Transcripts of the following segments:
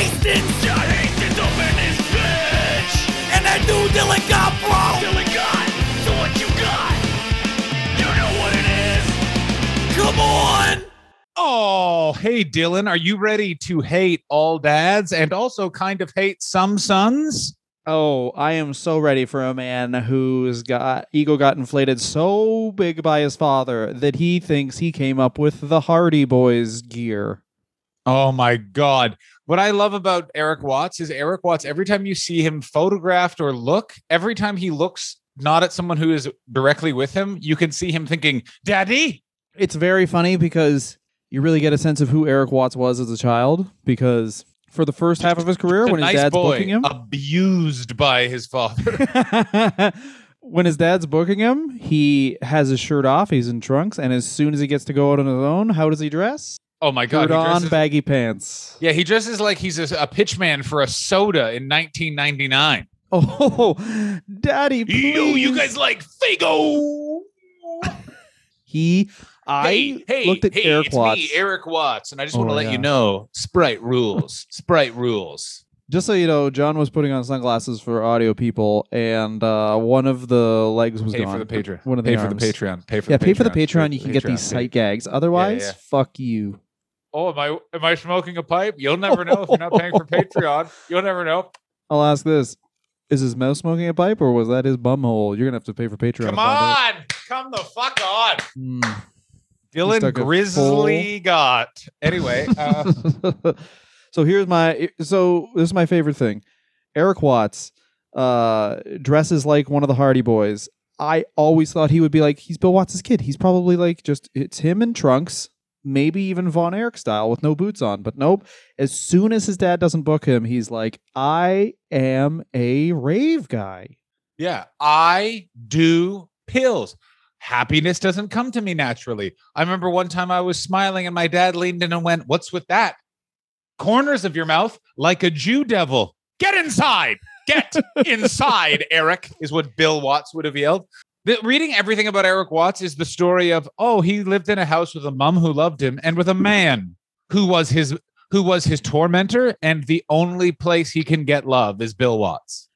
Hastings. John Hastings open his bitch. And that new Dylan Gott, bro. Dylan Gott. So what you got? You know what it is. Come on. Oh, hey, Dylan, are you ready to hate all dads and also kind of hate some sons? Oh, I am so ready for a man whose got ego got inflated so big by his father that he thinks he came up with the Hardy Boys gear. Oh my God. What I love about Erik Watts is Erik Watts, every time you see him photographed or look, every time he looks not at someone who is directly with him, you can see him thinking, Daddy. It's very funny because you really get a sense of who Erik Watts was as a child because for the first half of his career when his nice dad's boy, booking him abused by his father. when his dad's booking him, he has his shirt off, he's in trunks, and as soon as he gets to go out on his own, how does he dress? Oh my God. He on, baggy pants. yeah, he dresses like he's a, a pitchman for a soda in 1999. Oh, daddy, please. Yo, you guys like Fago? He, I hey, hey, looked at hey, Erik it's Watts. me, Erik Watts, and I just Oh, want to let yeah. you know, Sprite rules. Sprite rules. Just so you know, John was putting on sunglasses for audio people, and uh, one of the legs was gone. Pay gone. for the Patreon. One of the pay for the. Patreon. Pay for Yeah, the pay for the Patreon. You can the get these sight gags. Otherwise, yeah. fuck you. Oh, am I am I smoking a pipe? You'll never know if you're not paying for Patreon. You'll never know. I'll ask this: Is his mouth smoking a pipe, or was that his bum hole? You're gonna have to pay for Patreon. Come to find out. on, come the fuck on. Hmm. Dylan stuck a Grizzly got. Anyway, uh, so here's my so this is my favorite thing. Erik Watts uh dresses like one of the Hardy Boys. I always thought he would be like he's Bill Watts' kid. He's probably like just it's him in trunks, maybe even Von Erich style with no boots on. But nope. As soon as his dad doesn't book him, he's like, I am a rave guy. yeah, I do pills. Happiness doesn't come to me naturally. I remember one time I was smiling and my dad leaned in and went, What's with that? Corners of your mouth like a Jew devil. Get inside. Get inside, Erik, is what Bill Watts would have yelled. The, reading everything about Erik Watts is the story of, oh, he lived in a house with a mom who loved him and with a man who was his who was his tormentor, and the only place he can get love is Bill Watts.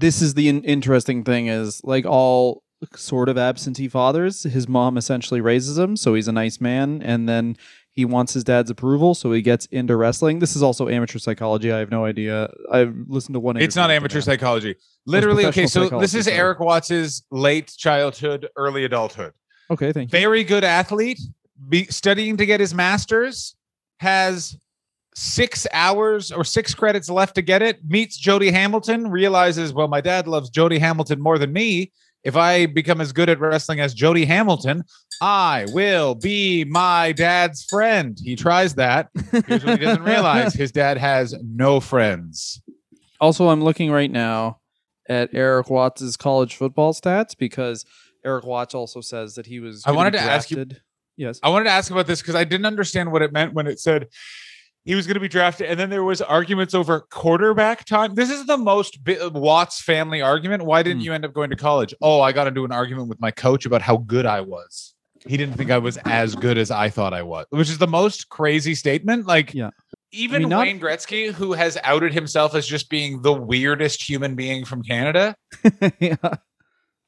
this is the in- interesting thing is like all sort of absentee fathers his mom essentially raises him so he's a nice man and then he wants his dad's approval so he gets into wrestling this is also amateur psychology i have no idea i've listened to one It's not amateur psychology. Literally, okay, so this is sorry. Erik Watts's late childhood, early adulthood. okay thank you Very good athlete, be studying to get his master's, has six hours or six credits left to get it, meets Jody Hamilton, realizes, well, my dad loves Jody Hamilton more than me. If I become as good at wrestling as Jody Hamilton, I will be my dad's friend. He tries that. Here's what he doesn't realize his dad has no friends. also i'm looking right now at erik watts's college football stats because erik watts also says that he was I wanted to ask you- yes I wanted to ask about this because I didn't understand what it meant when it said he was going to be drafted, and then there was arguments over quarterback time. This is the most bi- Watts family argument. Why didn't Hmm. you end up going to college? Oh, I got into an argument with my coach about how good I was. He didn't think I was as good as I thought I was, which is the most crazy statement. Like, Yeah. even I mean, not- Wayne Gretzky, who has outed himself as just being the weirdest human being from Canada, yeah.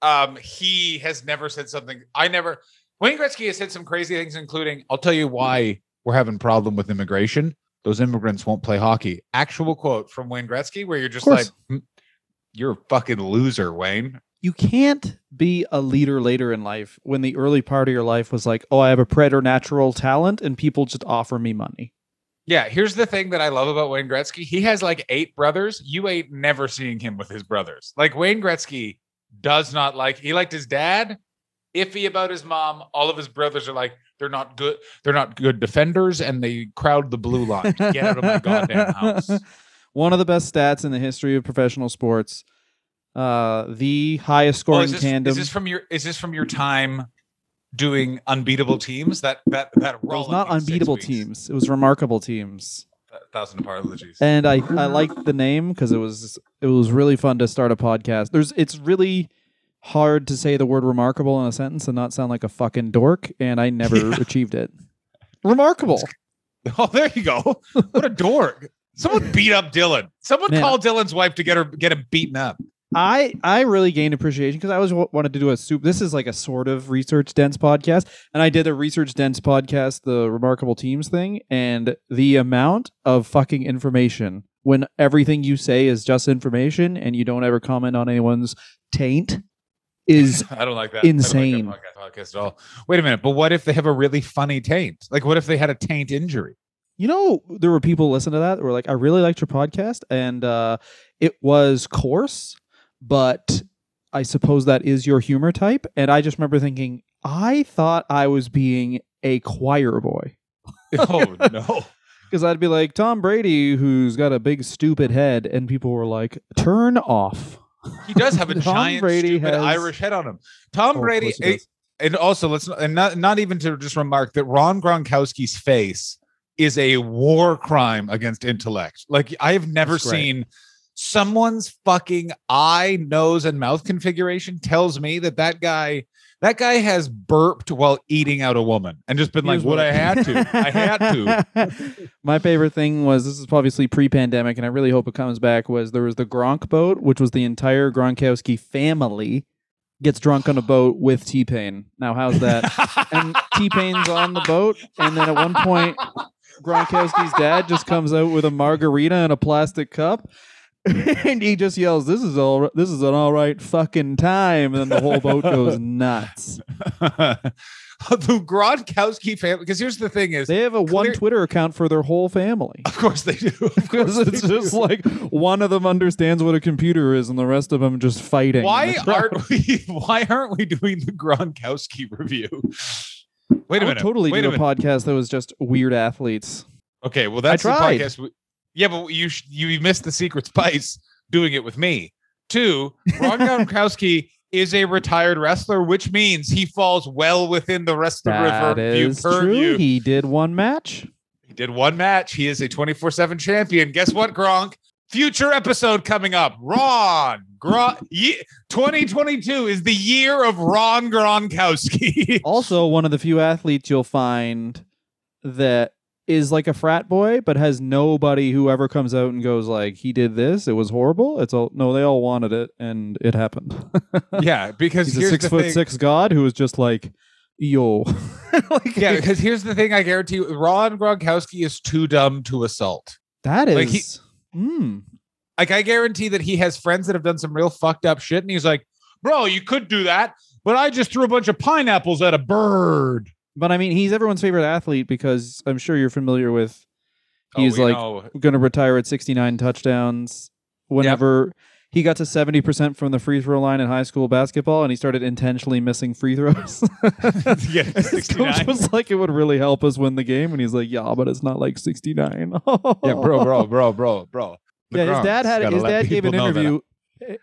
um, he has never said something. I never. Wayne Gretzky has said some crazy things, including, "I'll tell you why we're having problem with immigration. Those immigrants won't play hockey." Actual quote from Wayne Gretzky, where you're just like, "Hmm, "You're a fucking loser, Wayne." you can't be a leader later in life when the early part of your life was like, oh, I have a preternatural talent and people just offer me money. Yeah, here's the thing that I love about Wayne Gretzky. He has like eight brothers. You ain't never seeing him with his brothers. Like Wayne Gretzky does not like. He liked his dad. Iffy about his mom. All of his brothers are like they're not good. They're not good defenders, and they crowd the blue line. Get out of my goddamn house. One of the best stats in the history of professional sports. Uh, the highest Oh, scoring is, this, tandem. is this from your? Is this from your time doing unbeatable teams? That that that it was not unbeatable teams. It was remarkable teams. A thousand apologies. And I, I liked the name because it was it was really fun to start a podcast. There's it's really hard to say the word remarkable in a sentence and not sound like a fucking dork, and I never Yeah. achieved it. Remarkable. Oh, there you go. What a dork. Someone beat up Dylan. Someone Man. call Dylan's wife to get her get him beaten up. I I really gained appreciation because I always wa- wanted to do a soup. This is like a sort of research dense podcast, and I did a research dense podcast, the Remarkable Teams thing, and the amount of fucking information when everything you say is just information and you don't ever comment on anyone's taint is I don't like that. I don't like that Insane. podcast, podcast at all. Wait a minute, but what if they have a really funny taint? Like, what if they had a taint injury? You know, there were people listen to that that were like, I really liked your podcast, and uh, it was coarse, but I suppose that is your humor type. And I just remember thinking, I thought I was being a choir boy. oh no. Because I'd be like, Tom Brady, who's got a big stupid head, and people were like, turn off. He does have a giant Brady stupid has- Irish head on him. Tom Oh, Brady does. and also let's not, and not not even to just remark that Rob Gronkowski's face is a war crime against intellect. Like I've never That's great. seen someone's fucking eye, nose, and mouth configuration tells me that that guy that guy has burped while eating out a woman and just been like, Here's "What I had to, I had to." My favorite thing was this is obviously pre-pandemic, and I really hope it comes back. Was there was the Gronk boat, which was the entire Gronkowski family gets drunk on a boat with T Pain. Now, how's that? and T Pain's on the boat, and then at one point, Gronkowski's dad just comes out with a margarita in a plastic cup. and he just yells, "This is all. This is an all right fucking time." And then the whole boat goes nuts. the Gronkowski family. Because here's the thing: is They have a one Twitter account for their whole family. of course they do. Of Because course it's do. just like one of them understands what a computer is, and the rest of them just fighting. why aren't we? Why aren't we doing the Gronkowski review? Wait I a would minute. totally Wait do a a, podcast that was just weird athletes. Okay, well that's the tried. podcast. we- yeah, but you sh- you missed the secret spice doing it with me. Two, Rob Gronkowski is a retired wrestler, which means he falls well within the rest of the That is purview. true. He did one match. He did one match. He is a 24 7 champion. Guess what, Gronk? Future episode coming up. Ron. Gron- 2022 is the year of Rob Gronkowski. Also, one of the few athletes you'll find that is like a frat boy, but has nobody who ever comes out and goes like, "He did this. It was horrible." It's all no. They all wanted it, and it happened. yeah, because He's a six the foot thing. six god who was just like, "Yo." like, Yeah, because here's the thing I guarantee you Rob Gronkowski is too dumb to assault. that is. Like, he- Mm. Like, I guarantee that he has friends that have done some real fucked up shit. And he's like, bro, you could do that, but I just threw a bunch of pineapples at a bird. But I mean, he's everyone's favorite athlete because I'm sure you're familiar with. Oh, he's Oh, we like know. going to retire at 69 touchdowns. Whenever he got to 70% from the free throw line in high school basketball, and he started intentionally missing free throws. Yeah, His coach 69. was like, "It would really help us win the game," and he's like, "Yeah, but it's not like 69." yeah, bro, bro, bro, bro, bro. Yeah, his dad had his dad gave an people know that. interview,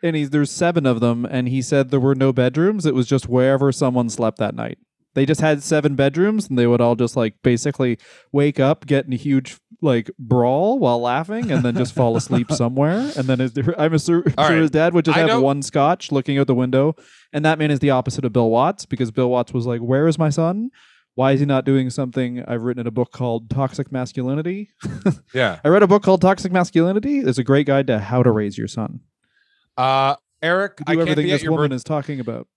and he's there's seven of them, and he said there were no bedrooms. It was just wherever someone slept that night. They just had seven bedrooms, and they would all just like basically wake up, get in a huge like brawl while laughing, and then just fall asleep somewhere. And then his, I'm assuming right. his dad would just I have don't- one scotch looking out the window, and that man is the opposite of Bill Watts because Bill Watts was like, "Where is my son?" Why is he not doing something I've written in a book called Toxic Masculinity? Yeah. I read a book called Toxic Masculinity. It's a great guide to how to raise your son. Uh, Erik, Do I can't everything this your woman is talking about.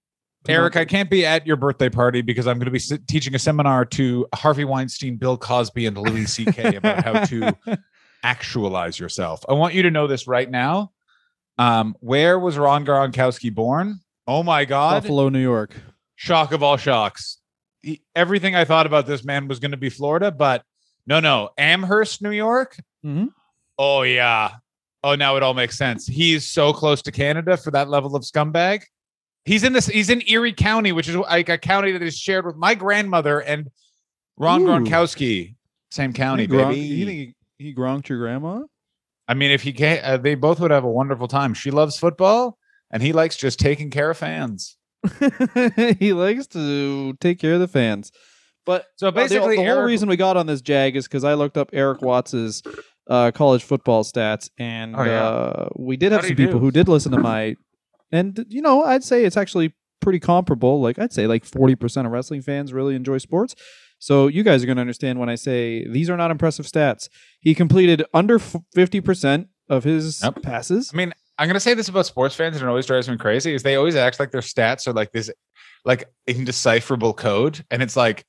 Erik, I can't be at your birthday party because I'm going to be teaching a seminar to Harvey Weinstein, Bill Cosby, and Louis C.K. about how to actualize yourself. I want you to know this right now. Um, where was Rob Gronkowski born? Oh my God! Buffalo, New York. Shock of all shocks. He- everything I thought about this man was going to be Florida, but no, no, Amherst, New York. Mm-hmm. Oh yeah. Oh, now it all makes sense. He's so close to Canada for that level of scumbag. He's in this. He's in Erie County, which is like a county that is shared with my grandmother and Rob Ooh. Gronkowski. Same county, He baby. You think he, he gronked your grandma? I mean, if he can't, uh, they both would have a wonderful time. She loves football, and he likes just taking care of fans. he likes to take care of the fans. But So uh, the- basically, the, whole reason we got on this jag is because I looked up Erik Watts's uh, college football stats, and Oh, yeah. uh, we did have he some people do? who did listen to my, and you know, I'd say it's actually pretty comparable. Like I'd say, like forty percent of wrestling fans really enjoy sports. So you guys are going to understand when I say these are not impressive stats. He completed under fifty percent of his passes. I mean, I'm gonna say this about sports fans, and it always drives me crazy. Is they always act like their stats are like this, like indecipherable code, and it's like,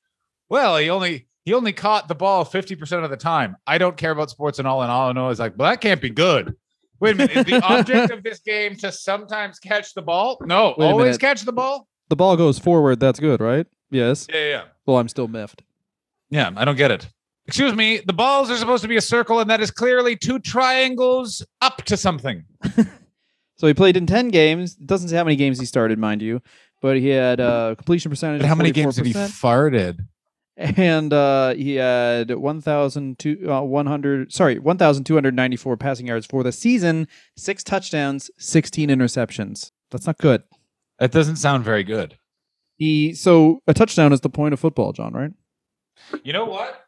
well, he only he only caught the ball 50 percent of the time. I don't care about sports and all, and all I know is like, well, that can't be good. Wait a minute, is the object of this game to sometimes catch the ball? No, Wait a always minute. catch the ball. The ball goes forward. That's good, right? Yes. Yeah, yeah, Well, I'm still miffed. yeah. I don't get it. Excuse me. The balls are supposed to be a circle, and that is clearly two triangles up to something. So he played in ten games. It doesn't say how many games he started, mind you, but he had uh, completion percentage. Of how many games did he farted? And uh, he had 1,200, uh, 100, sorry, 1,294 passing yards for the season, six touchdowns, 16 interceptions. That's not good. That doesn't sound very good. He so a touchdown is the point of football, John, right? You know what?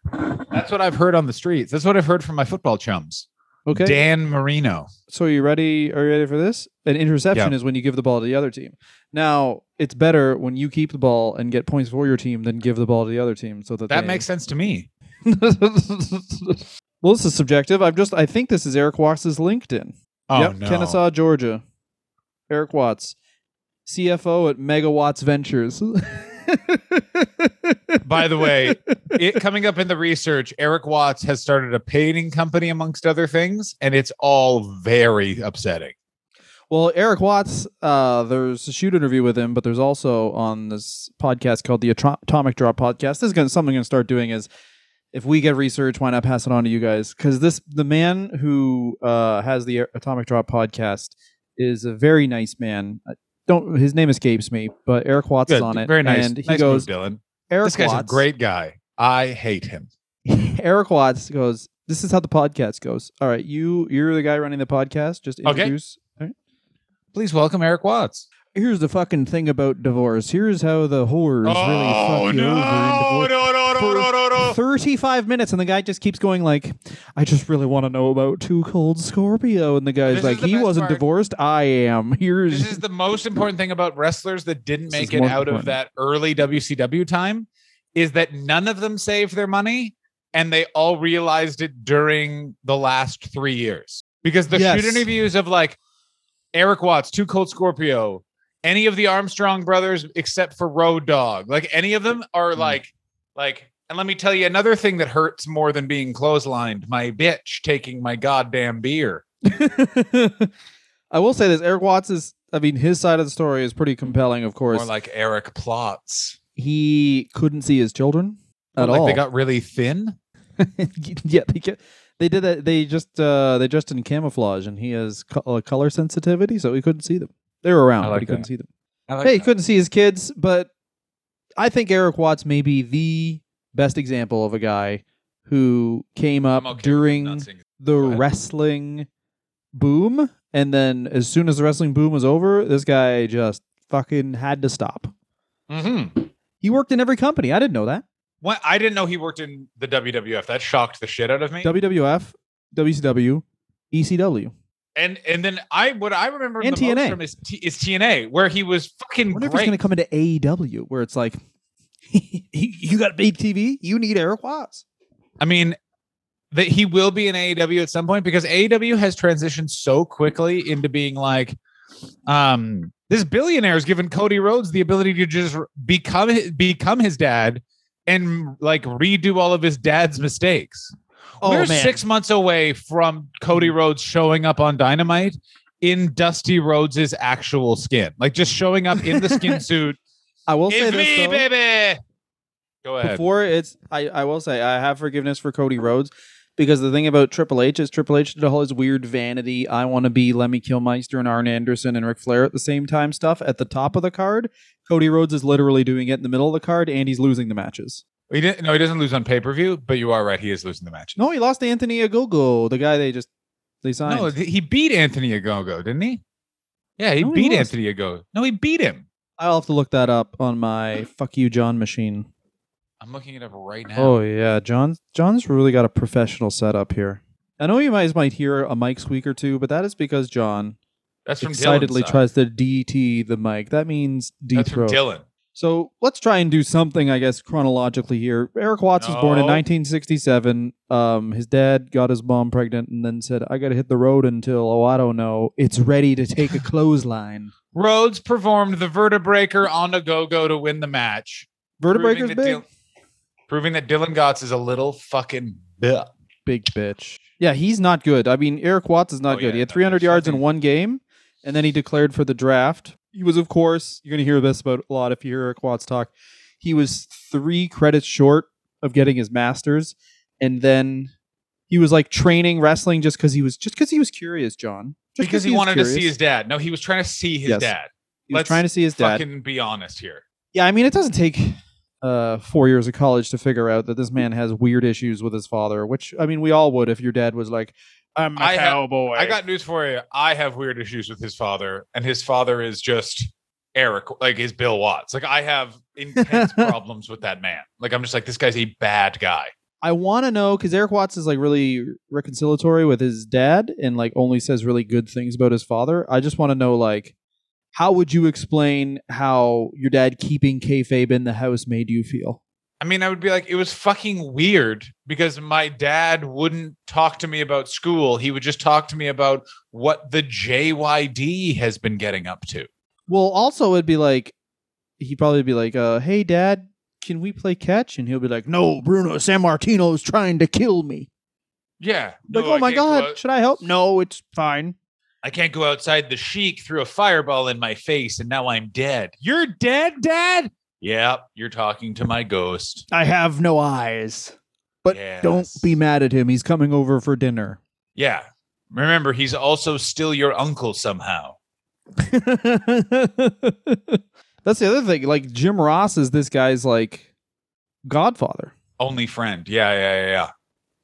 That's what I've heard on the streets. That's what I've heard from my football chums. Okay. Dan Marino. So are you ready? Are you ready for this? An interception Yeah. is when you give the ball to the other team. Now it's better when you keep the ball and get points for your team than give the ball to the other team. So that That they- makes sense to me. well, this is subjective. I've just I think this is Erik Watts' LinkedIn. Oh yep, no. Kennesaw, Georgia. Erik Watts, CFO at Megawatts Ventures. By the way, it coming up in the research, Erik Watts has started a painting company amongst other things, and it's all very upsetting. well, Erik Watts, uh, there's a shoot interview with him, but there's also on this podcast called the Atomic Drop Podcast. This is gonna, something I'm going to start doing is if we get research, why not pass it on to you guys? Because this the man who uh, has the Atomic Drop Podcast is a very nice man. Don't his name escapes me, but Erik Watts is on it. Very nice. And he nice goes, move, Dylan. Erik This guy's Watts, a great guy. I hate him. Erik Watts goes, "This is how the podcast goes. All right, you you're the guy running the podcast. Just Okay. introduce. Right. Please welcome Erik Watts. Here's the fucking thing about divorce. Here's how the whores really oh, fuck you over in Oh, no, divorce. no, no, For no, no, no. 35 minutes and the guy just keeps going like i just really want to know about two cold scorpio and the guy's This is like the he best wasn't part. divorced i am here's This is the most important thing about wrestlers that didn't This make is it more out of that early WCW time is that none of them saved their money and they all realized it during the last three years. Because the Yes. shoot interviews of like Erik Watts, Two Cold Scorpio, any of the Armstrong brothers except for Road Dog, like any of them are Mm. like, like, and let me tell you another thing that hurts more than being clotheslined my bitch taking my goddamn beer. i will say this erik watts is i mean his side of the story is pretty compelling of course Or like Eric Plots. he couldn't see his children at like all they got really thin. yeah they get they did that they just uh they dressed in camouflage and he has co- uh, color sensitivity so he couldn't see them they were around I but like he couldn't see them like hey, he couldn't see his kids, but I think Erik Watts may be the best example of a guy who came up okay during not seeing it. the wrestling boom, and then as soon as the wrestling boom was over, this guy just fucking had to stop. Mhm. He worked in every company. I didn't know that. What I didn't know he worked in the WWF. That shocked the shit out of me. WWF, WCW, ECW. and and then I what I remember And TNA. from is, T, is TNA, where he was I fucking wonder if he's going to come into AEW, where it's like, you got big TV, you need Erik Watts. I mean, that he will be in AEW at some point because AEW has transitioned so quickly into being like, um, this billionaire has given Cody Rhodes the ability to just become hi- become his dad and like redo all of his dad's mistakes. Oh, We're man. six months away from Cody Rhodes showing up on Dynamite in Dusty Rhodes' actual skin, like just showing up in the skin suit. I will say It's this, me, though. baby. Go ahead. before it's I, I will say I have forgiveness for Cody Rhodes because the thing about Triple H is Triple H did all his weird vanity I want to be Lemmy Kilmister and Arn Anderson and Ric Flair at the same time stuff at the top of the card. Cody Rhodes is literally doing it in the middle of the card and he's losing the matches. He didn't. No, he doesn't lose on pay per view. But you are right. He is losing the match. No, he lost to Anthony Ogogo, the guy they just they signed. No, he beat Anthony Ogogo, didn't he? Yeah, he No, beat lost. Anthony Ogogo. No, he beat him. I'll have to look that up on my fuck you John machine. I'm looking it up right now. Oh yeah, John John's really got a professional setup here. I know you guys might hear a mic squeak or two, but that is because John that's from excitedly Dylan's side. tries to DT the mic. That means deep That's from throat. Dylan. So let's try and do something, I guess, chronologically here. Erik Watts was born in No. 1967. Um, his dad got his mom pregnant and then said, "I got to hit the road until oh I don't know, it's ready to take a clothesline." Rhodes performed the vertebreaker on Ogogo to win the match. Vertebreaker's proving that big, Dil- proving that Dylan Gott's is a little fucking bitch. big bitch. Yeah, he's not good. I mean, Erik Watts is not Oh, good. yeah, he had no, 300 there's yards in one game, and then he declared for the draft. He was, of course, you're going to hear this about a lot if you hear Watts talk. He was three credits short of getting his master's, and then he was like training wrestling just because he was just because he was curious, John. Just because he was wanted to see his dad. No, he was trying to see his Yes. dad. He was Let's trying to see his dad. Fucking be honest here. Yeah, I mean, it doesn't take uh, four years of college to figure out that this man has weird issues with his father. Which I mean, we all would if your dad was like, "I'm a I have- cowboy." I got news for you. I have weird issues with his father, and his father is just Erik, like his Bill Watts. Like I have intense problems with that man. Like I'm just like this guy's a bad guy. I want to know because Erik Watts is like really reconciliatory with his dad and like only says really good things about his father. I just want to know like how would you explain how your dad keeping kayfabe in the house made you feel? I mean, I would be like, it was fucking weird because my dad wouldn't talk to me about school. He would just talk to me about what the JYD has been getting up to. Well, also it'd be like he'd probably be like, uh, "Hey, Dad, can we play catch?" And he'll be like, "No, Bruno Sammartino is trying to kill me." Yeah. Like, no, oh I my god, should I help? No, it's fine. I can't go outside. The sheik threw a fireball in my face and now I'm dead. You're dead, Dad? Yep. You're talking to my ghost. I have no eyes. But don't be mad at him. He's coming over for dinner. Yeah. Remember, he's also still your uncle somehow. That's the other thing. Like Jim Ross is this guy's like godfather. Only friend. Yeah, yeah, yeah, yeah.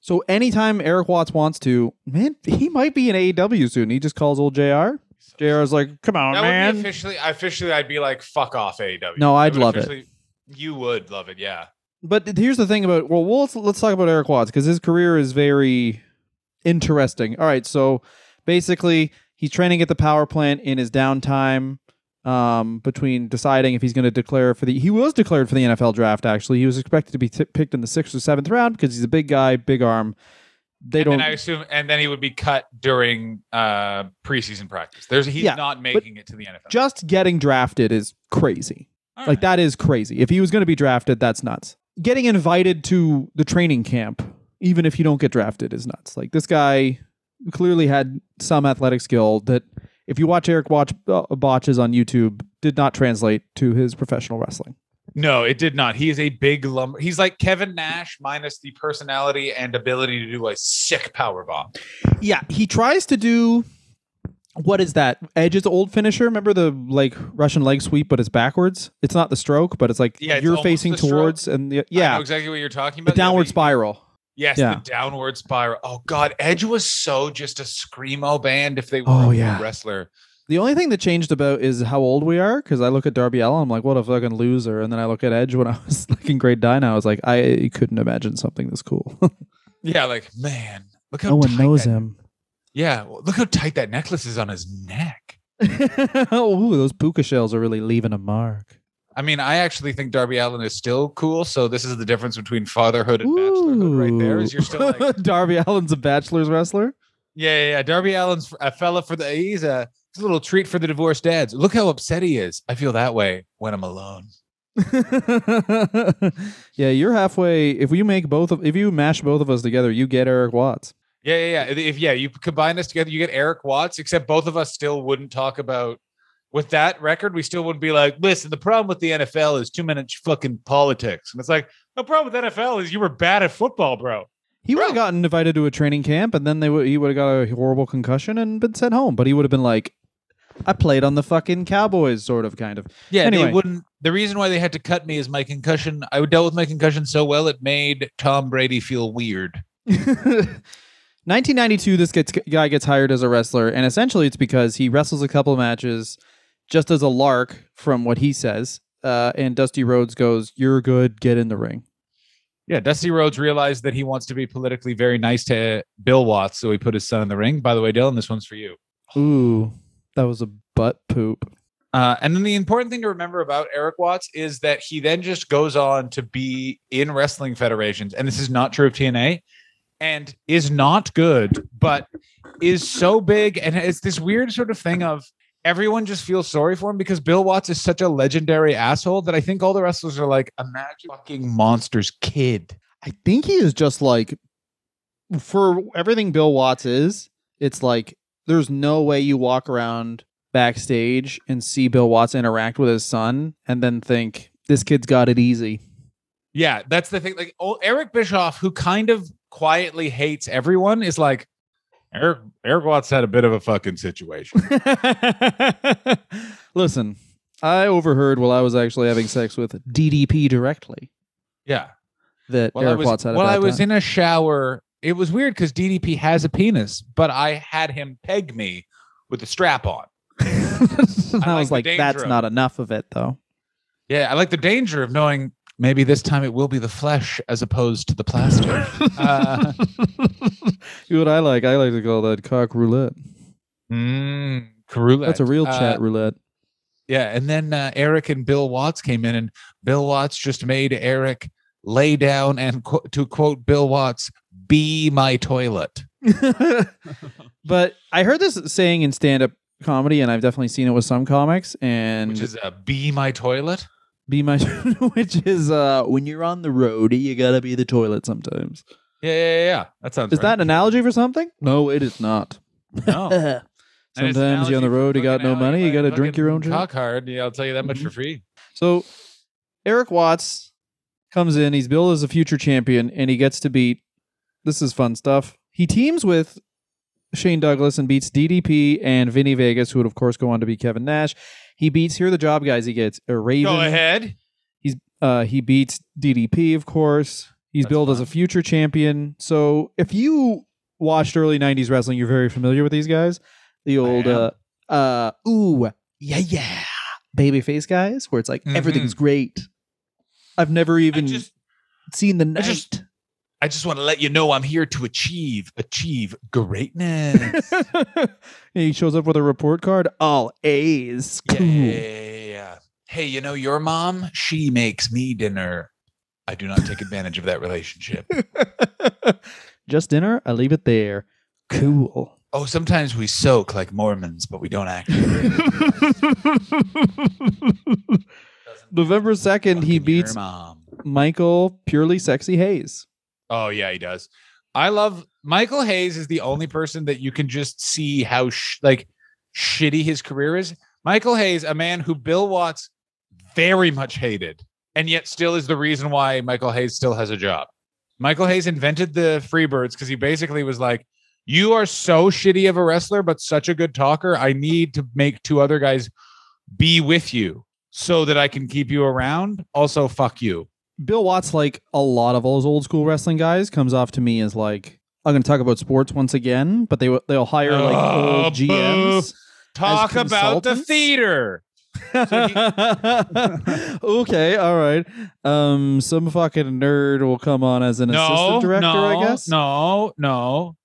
So anytime Erik Watts wants to, man, he might be in AEW soon. He just calls old JR. JR is like, come on, That would be man. officially, officially, I'd be like, fuck off, AEW. No, I'd love it. You would love it, yeah. But here's the thing about well, well let's, let's talk about Erik Watts because his career is very interesting. All right, so basically he's training at the power plant in his downtime um, between deciding if he's going to declare for the. He was declared for the NFL draft. Actually, he was expected to be t- picked in the sixth or seventh round because he's a big guy, big arm. They and don't. then I assume, and then he would be cut during uh preseason practice. There's he's Yeah, not making it to the NFL. just getting drafted is crazy. All Like right. that is crazy. If he was going to be drafted, that's nuts. Getting invited to the training camp, even if you don't get drafted, is nuts. Like this guy clearly had some athletic skill that, if you watch Erik watch uh, botches on YouTube, did not translate to his professional wrestling. No, it did not. He is a big lumber. He's like Kevin Nash minus the personality and ability to do a sick power bomb. Yeah, he tries to do. What is that? Edge's old finisher. Remember the like Russian leg sweep, but it's backwards. It's not the stroke, but it's like Yeah, it's you're facing towards and the, yeah, exactly what you're talking the about. Yeah, downward but- spiral. Yes, Yeah. the downward spiral. Oh God, Edge was so just a screamo band. If they were Oh, a yeah. wrestler, The only thing that changed about is how old we are. Because I look at Darby Allin, I'm like, what a fucking loser. And then I look at Edge when I was like in grade nine, I was like, I couldn't imagine something this cool. yeah, like man, look how no one knows that- him. Yeah, look how tight that necklace is on his neck. Ooh, those puka shells are really leaving a mark. I mean, I actually think Darby Allin is still cool. So this is the difference between fatherhood and bachelorhood, right there. Is you're still like, Darby Allin's a bachelor's wrestler. yeah, yeah, yeah. Darby Allin's a fella for the. He's a, he's a little treat for the divorced dads. Look how upset he is. I feel that way when I'm alone. yeah, you're halfway. If you make both of, if you mash both of us together, you get Erik Watts. Yeah, yeah, yeah. If yeah, you combine us together, you get Erik Watts. Except both of us still wouldn't talk about with that record. We still wouldn't be like, listen. The problem with the NFL is too much fucking politics, and it's like the problem with NFL is you were bad at football, bro. He would have gotten invited to a training camp, and then they would he would have got a horrible concussion and been sent home. But he would have been like, "I played on the fucking Cowboys," sort of, kind of. Yeah, Anyway. they wouldn't. The reason why they had to cut me is my concussion. I dealt with my concussion so well it made Tom Brady feel weird. 1992, this gets, guy gets hired as a wrestler, and essentially it's because he wrestles a couple of matches just as a lark, from what he says. Uh, and Dusty Rhodes goes, "You're good. Get in the ring." Yeah, Dusty Rhodes realized that he wants to be politically very nice to Bill Watts, so he put his son in the ring. By the way, Dylan, this one's for you. Ooh, that was a butt poop. Uh, and then the important thing to remember about Erik Watts is that he then just goes on to be in wrestling federations, and this is not true of TNA, and is not good, but is so big, and it's this weird sort of thing of everyone just feels sorry for him because Bill Watts is such a legendary asshole that I think all the wrestlers are like, imagine fucking monster's kid. I think he is just like for everything Bill Watts is, it's like there's no way you walk around backstage and see Bill Watts interact with his son and then think this kid's got it easy. Yeah, that's the thing. Like oh, Eric Bischoff, who kind of quietly hates everyone, is like Erik Erik Watts had a bit of a fucking situation. Listen, I overheard while I was actually having sex with DDP directly yeah. that Well, Erik was, Watts had a well, I was time. in a shower. It was weird because DDP has a penis, but I had him peg me with a strap on. I, like was like, that's not enough of it though. Yeah, I like the danger of knowing maybe this time it will be the flesh as opposed to the plastic. uh, you know what I like? I like to call that cock roulette. mm, roulette. That's a real Uh, chat roulette. Yeah, and then uh, Erik and Bill Watts came in, and Bill Watts just made Erik lay down and qu- to quote Bill Watts, "Be my toilet." but I heard this saying in stand up comedy, and I've definitely seen it with some comics. And Which is uh, "Be my toilet." Be my, which is uh, when you're on the road, you gotta be the toilet sometimes. Yeah, yeah, yeah. yeah. That sounds. Is right. that an analogy for something? No, it is not. no? And it's an Sometimes you're on the road, you got no money, you got to drink your own fucking shit. Cock hard. Yeah, I'll tell you that much Mhm. for free. So Erik Watts comes in, he's billed as a future champion, and he gets to beat this is fun stuff. He teams with Shane Douglas and beats DDP and Vinny Vegas, who would of course go on to be Kevin Nash. He beats here are the job guys he gets. A Raven. Go ahead. He's uh, he beats DDP, of course. He's That's billed as a future champion. So if you watched early '90s wrestling, you're very familiar with these guys. The old uh, uh, ooh, yeah, yeah, babyface guys, where it's like Mhm. everything's great. I've never even just, seen the I just- I just want to let you know I'm here to achieve, achieve greatness. He shows up with a report card. All A's. Yeah, yeah, yeah. Hey, you know your mom? She makes me dinner. I do not take advantage of that relationship. Just dinner. I leave it there. Cool. Oh, sometimes we soak like Mormons, but we don't actually. November second, he beats. Michael Purely Sexy Hayes. Oh yeah, he does. I love Michael Hayes is the only person that you can just see how sh- like shitty his career is. Michael Hayes, a man who Bill Watts very much hated, and yet still is the reason why Michael Hayes still has a job. Michael Hayes invented the Freebirds because he basically was like, "You are so shitty of a wrestler, but such a good talker. I need to make two other guys be with you so that I can keep you around. Also, fuck you." Bill Watts, like a lot of those old school wrestling guys, comes off to me as like I'm going to talk about sports once again, but they they'll hire like Oh, old GMs. Talk about the theater. okay, all right. Um, some fucking nerd will come on as an no, assistant director, no, I guess. No, no.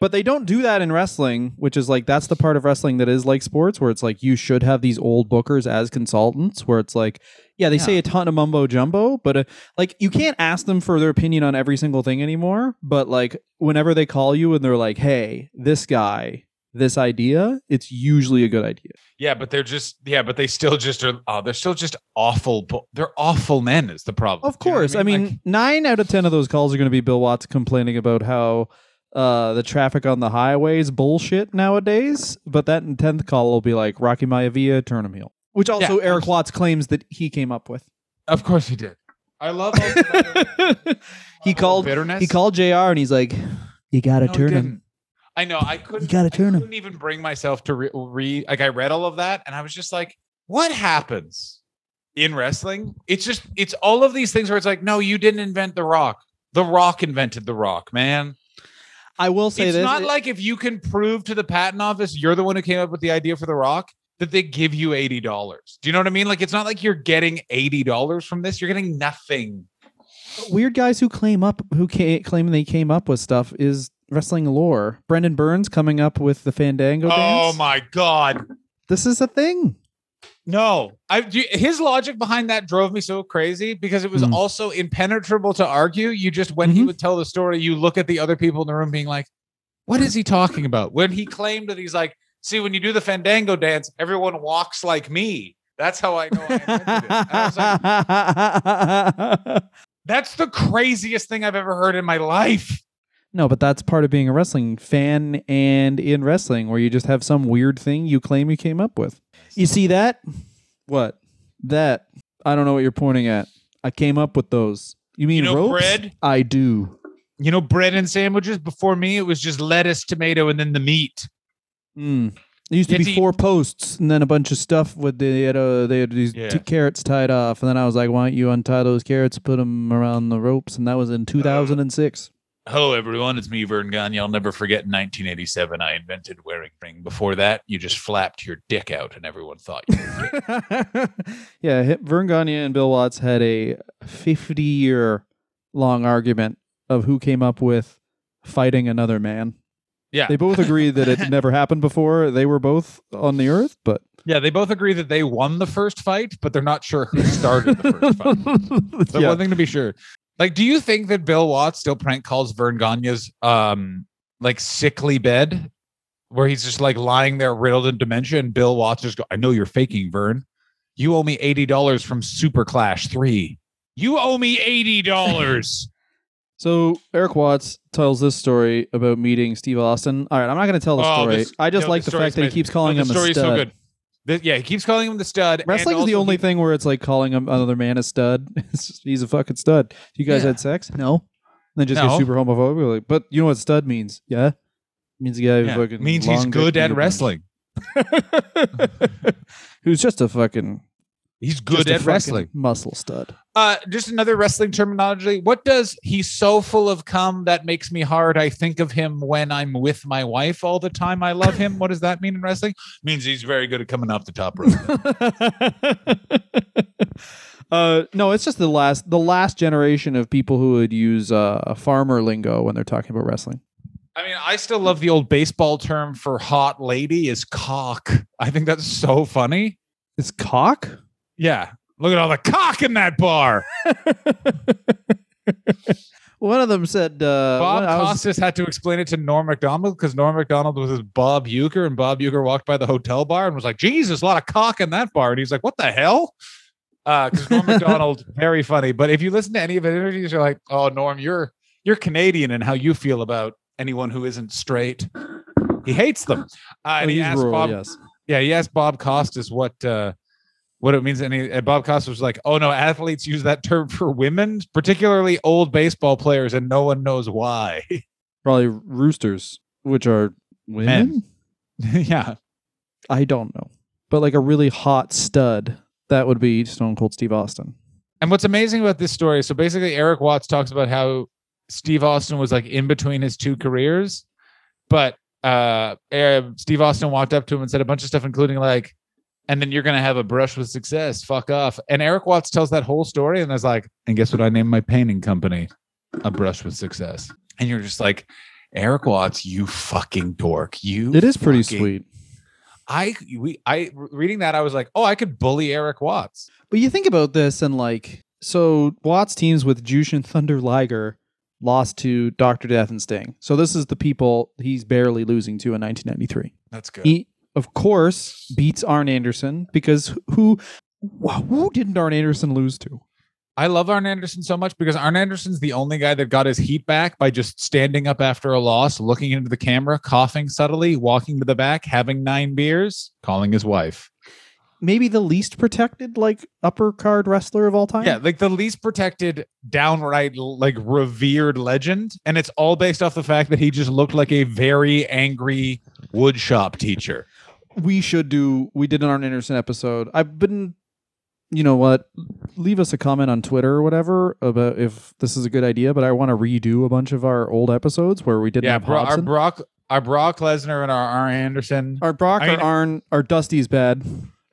But they don't do that in wrestling, which is like that's the part of wrestling that is like sports, where it's like you should have these old bookers as consultants, where it's like, yeah, they say a ton of mumbo jumbo, but uh, like you can't ask them for their opinion on every single thing anymore. But like whenever they call you and they're like, hey, this guy, this idea, it's usually a good idea. Yeah, but they're just yeah, but they still just are. Oh, they're still just awful. They're awful men. Is the problem? Of Do you know what course. I mean, Like, nine out of 10 of those calls are going to be Bill Watts complaining about how uh, the traffic on the highway is bullshit nowadays. But that 10th call will be like Rocky Maivia, turn him heel. Which also Yeah, Erik Watts claims that he came up with. of course he did. I love he called bitterness. he called JR and he's like, You got to No, turn him. I know. I couldn't. You gotta I turn him. couldn't even bring myself to re- read. Like I read all of that, and I was just like, "What happens in wrestling?" It's just it's all of these things where it's like, "No, you didn't invent the Rock. The Rock invented the Rock, man." I will say it's this. not it- like if you can prove to the patent office you're the one who came up with the idea for the Rock that they give you eighty dollars. Do you know what I mean? Like it's not like you're getting eighty dollars from this. You're getting nothing. weird guys who claim up who claim they came up with stuff is wrestling lore. Brendan Burns coming up with the Fandango Oh dance. my god! This is a thing. No, I his logic behind that drove me so crazy because it was Hmm. also impenetrable to argue. You just when he Mhm. would tell the story, you look at the other people in the room being like, "What is he talking about?" When he claimed that he's like, "See, when you do the fandango dance, everyone walks like me." That's how I know I invented it. Like, That's the craziest thing I've ever heard in my life. no, but that's part of being a wrestling fan and in wrestling, where you just have some weird thing you claim you came up with. You see that? What? That? I don't know what you're pointing at. I came up with those. You mean You know ropes? bread? I do. You know, bread and sandwiches. Before me, it was just lettuce, tomato, and then the meat. Mm. It used to be four posts and then a bunch of stuff with they had uh, they had these Yeah. two carrots tied off, and then I was like, "Why don't you untie those carrots, put them around the ropes?" And that was in 2006. Hello, everyone. It's me, Verne Gagne. I'll never forget in 1987, I invented wearing ring. Before that, you just flapped your dick out and everyone thought you were yeah, Verne Gagne and Bill Watts had a 50 year long argument of who came up with fighting another man. Yeah. They both agree that it never happened before. They were both on the earth, but Yeah, they both agree that they won the first fight, but they're not sure who started the first fight. The Yeah. one thing to be sure. Like, do you think that Bill Watts still prank calls Verne Gagne's um like sickly bed where he's just like lying there riddled in dementia and Bill Watts just go, I know you're faking, Verne. You owe me $80 from Super Clash 3. You owe me $80. So Erik Watts tells this story about meeting Steve Austin. All right, I'm not going to tell the Oh, story. this- I just no, like the the fact that he amazing. keeps calling Oh, him the a story's stud. so good. The- yeah, he keeps calling him the stud. and Wrestling's the also only he- thing where it's like calling him another man a stud. It's just, he's a fucking stud. You guys Yeah. had sex? No. And then just No. get super homophobic. Like, but you know what stud means? Yeah. It means a guy who Yeah, fucking means he's long good at wrestling. Who's just a fucking He's good a at wrestling. muscle stud. Uh, just another wrestling terminology. What does he's so full of cum that makes me hard? I think of him when I'm with my wife all the time. I love him. What does that mean in wrestling? means he's very good at coming off the top rope. uh, no, it's just the last the last generation of people who would use uh, farmer lingo when they're talking about wrestling. I mean, I still love the old baseball term for hot lady is cock. I think that's so funny. It's cock. Yeah. Look at all the cock in that bar. One of them said, uh, Bob one- I was- Costas had to explain it to Norm Macdonald because Norm Macdonald was with Bob Uecker, and Bob Uecker walked by the hotel bar and was like, Jesus, a lot of cock in that bar. And he's like, What the hell? Uh because Norm Macdonald, very funny. But if you listen to any of his interviews, you're like, Oh, Norm, you're you're Canadian and how you feel about anyone who isn't straight. He hates them. Uh, Oh, and he asked rural, Bob, yes. yeah, he asked Bob Costas what uh, what it means. And, he, and Bob Costas was like, "Oh no, athletes use that term for women, particularly old baseball players, and no one knows why." Probably roosters, which are women. Yeah, I don't know, but like a really hot stud, that would be Stone Cold Steve Austin. and what's amazing about this story? So basically, Erik Watts talks about how Steve Austin was like in between his two careers, but uh, Steve Austin walked up to him and said a bunch of stuff, including like. And then you're gonna have a brush with success. Fuck off. And Erik Watts tells that whole story, and there's like, and guess what? I named my painting company a brush with success. And you're just like, Erik Watts, you fucking dork. You It is pretty fucking- sweet. I we I reading that, I was like, oh, I could bully Erik Watts. But you think about this and like, so Watts teams with Jushin Thunder Liger lost to Doctor Death and Sting. So this is the people he's barely losing to in 1993. That's good. He, of course, beats Arn Anderson because who who didn't Arn Anderson lose to? I love Arn Anderson so much because Arn Anderson's the only guy that got his heat back by just standing up after a loss, looking into the camera, coughing subtly, walking to the back, having nine beers, calling his wife. Maybe the least protected like upper card wrestler of all time. Yeah, like the least protected, downright like revered legend, and it's all based off the fact that he just looked like a very angry woodshop teacher. We should do we did an Arn Anderson episode. I've been you know what? Leave us a comment on Twitter or whatever about if this is a good idea, but I want to redo a bunch of our old episodes where we didn't yeah, have Bro- our Brock, our Brock Lesnar and our Arn Anderson. our Brock I mean- Arn our Dusty's bad.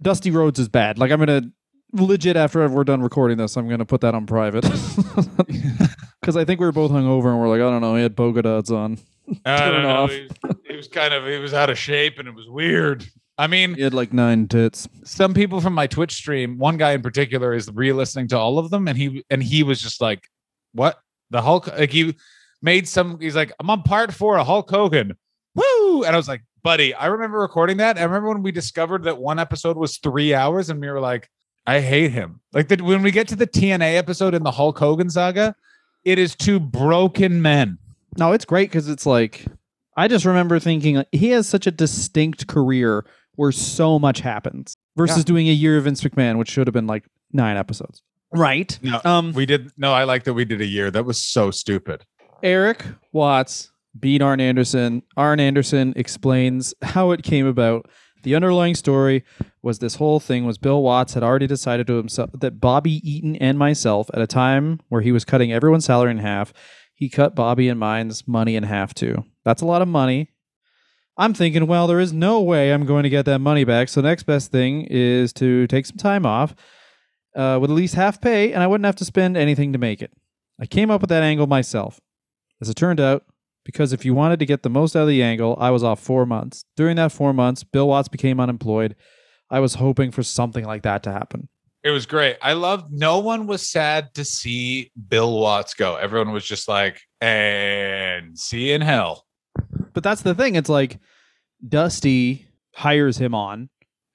Dusty Rhodes is bad. Like I'm gonna legit after we're done recording this, I'm gonna put that on private. Because I think we were both hungover and we're like, I don't know, he had polka dots on. I don't know. off. He was, he was kind of he was out of shape and it was weird. I mean, He had like nine tits. some people from my Twitch stream, one guy in particular is re-listening to all of them, and he and he was just like, "What the Hulk?" Like he made some. He's like, "I'm on part four of Hulk Hogan." Woo! And I was like, "Buddy, I remember recording that. I remember when we discovered that one episode was three hours, and we were like, I hate him. Like that when we get to the TNA episode in the Hulk Hogan saga, it is two broken men. No, it's great because it's like I just remember thinking like, he has such a distinct career where so much happens versus Yeah. doing a year of Vince McMahon, which should have been like nine episodes. Right. No, Um, We did no, I like that we did a year. That was so stupid. Erik Watts beat Arn Anderson. Arn Anderson explains how it came about. The underlying story was this whole thing was Bill Watts had already decided to himself that Bobby Eaton and myself at a time where he was cutting everyone's salary in half, he cut Bobby and mine's money in half too. That's a lot of money. I'm thinking, well, there is no way I'm going to get that money back. So the next best thing is to take some time off uh, with at least half pay, and I wouldn't have to spend anything to make it. I came up with that angle myself. As it turned out, because if you wanted to get the most out of the angle, I was off four months. During that four months, Bill Watts became unemployed. I was hoping for something like that to happen. It was great. I loved no one was sad to see Bill Watts go. Everyone was just like, and see you in hell. But that's the thing. It's like Dusty hires him on,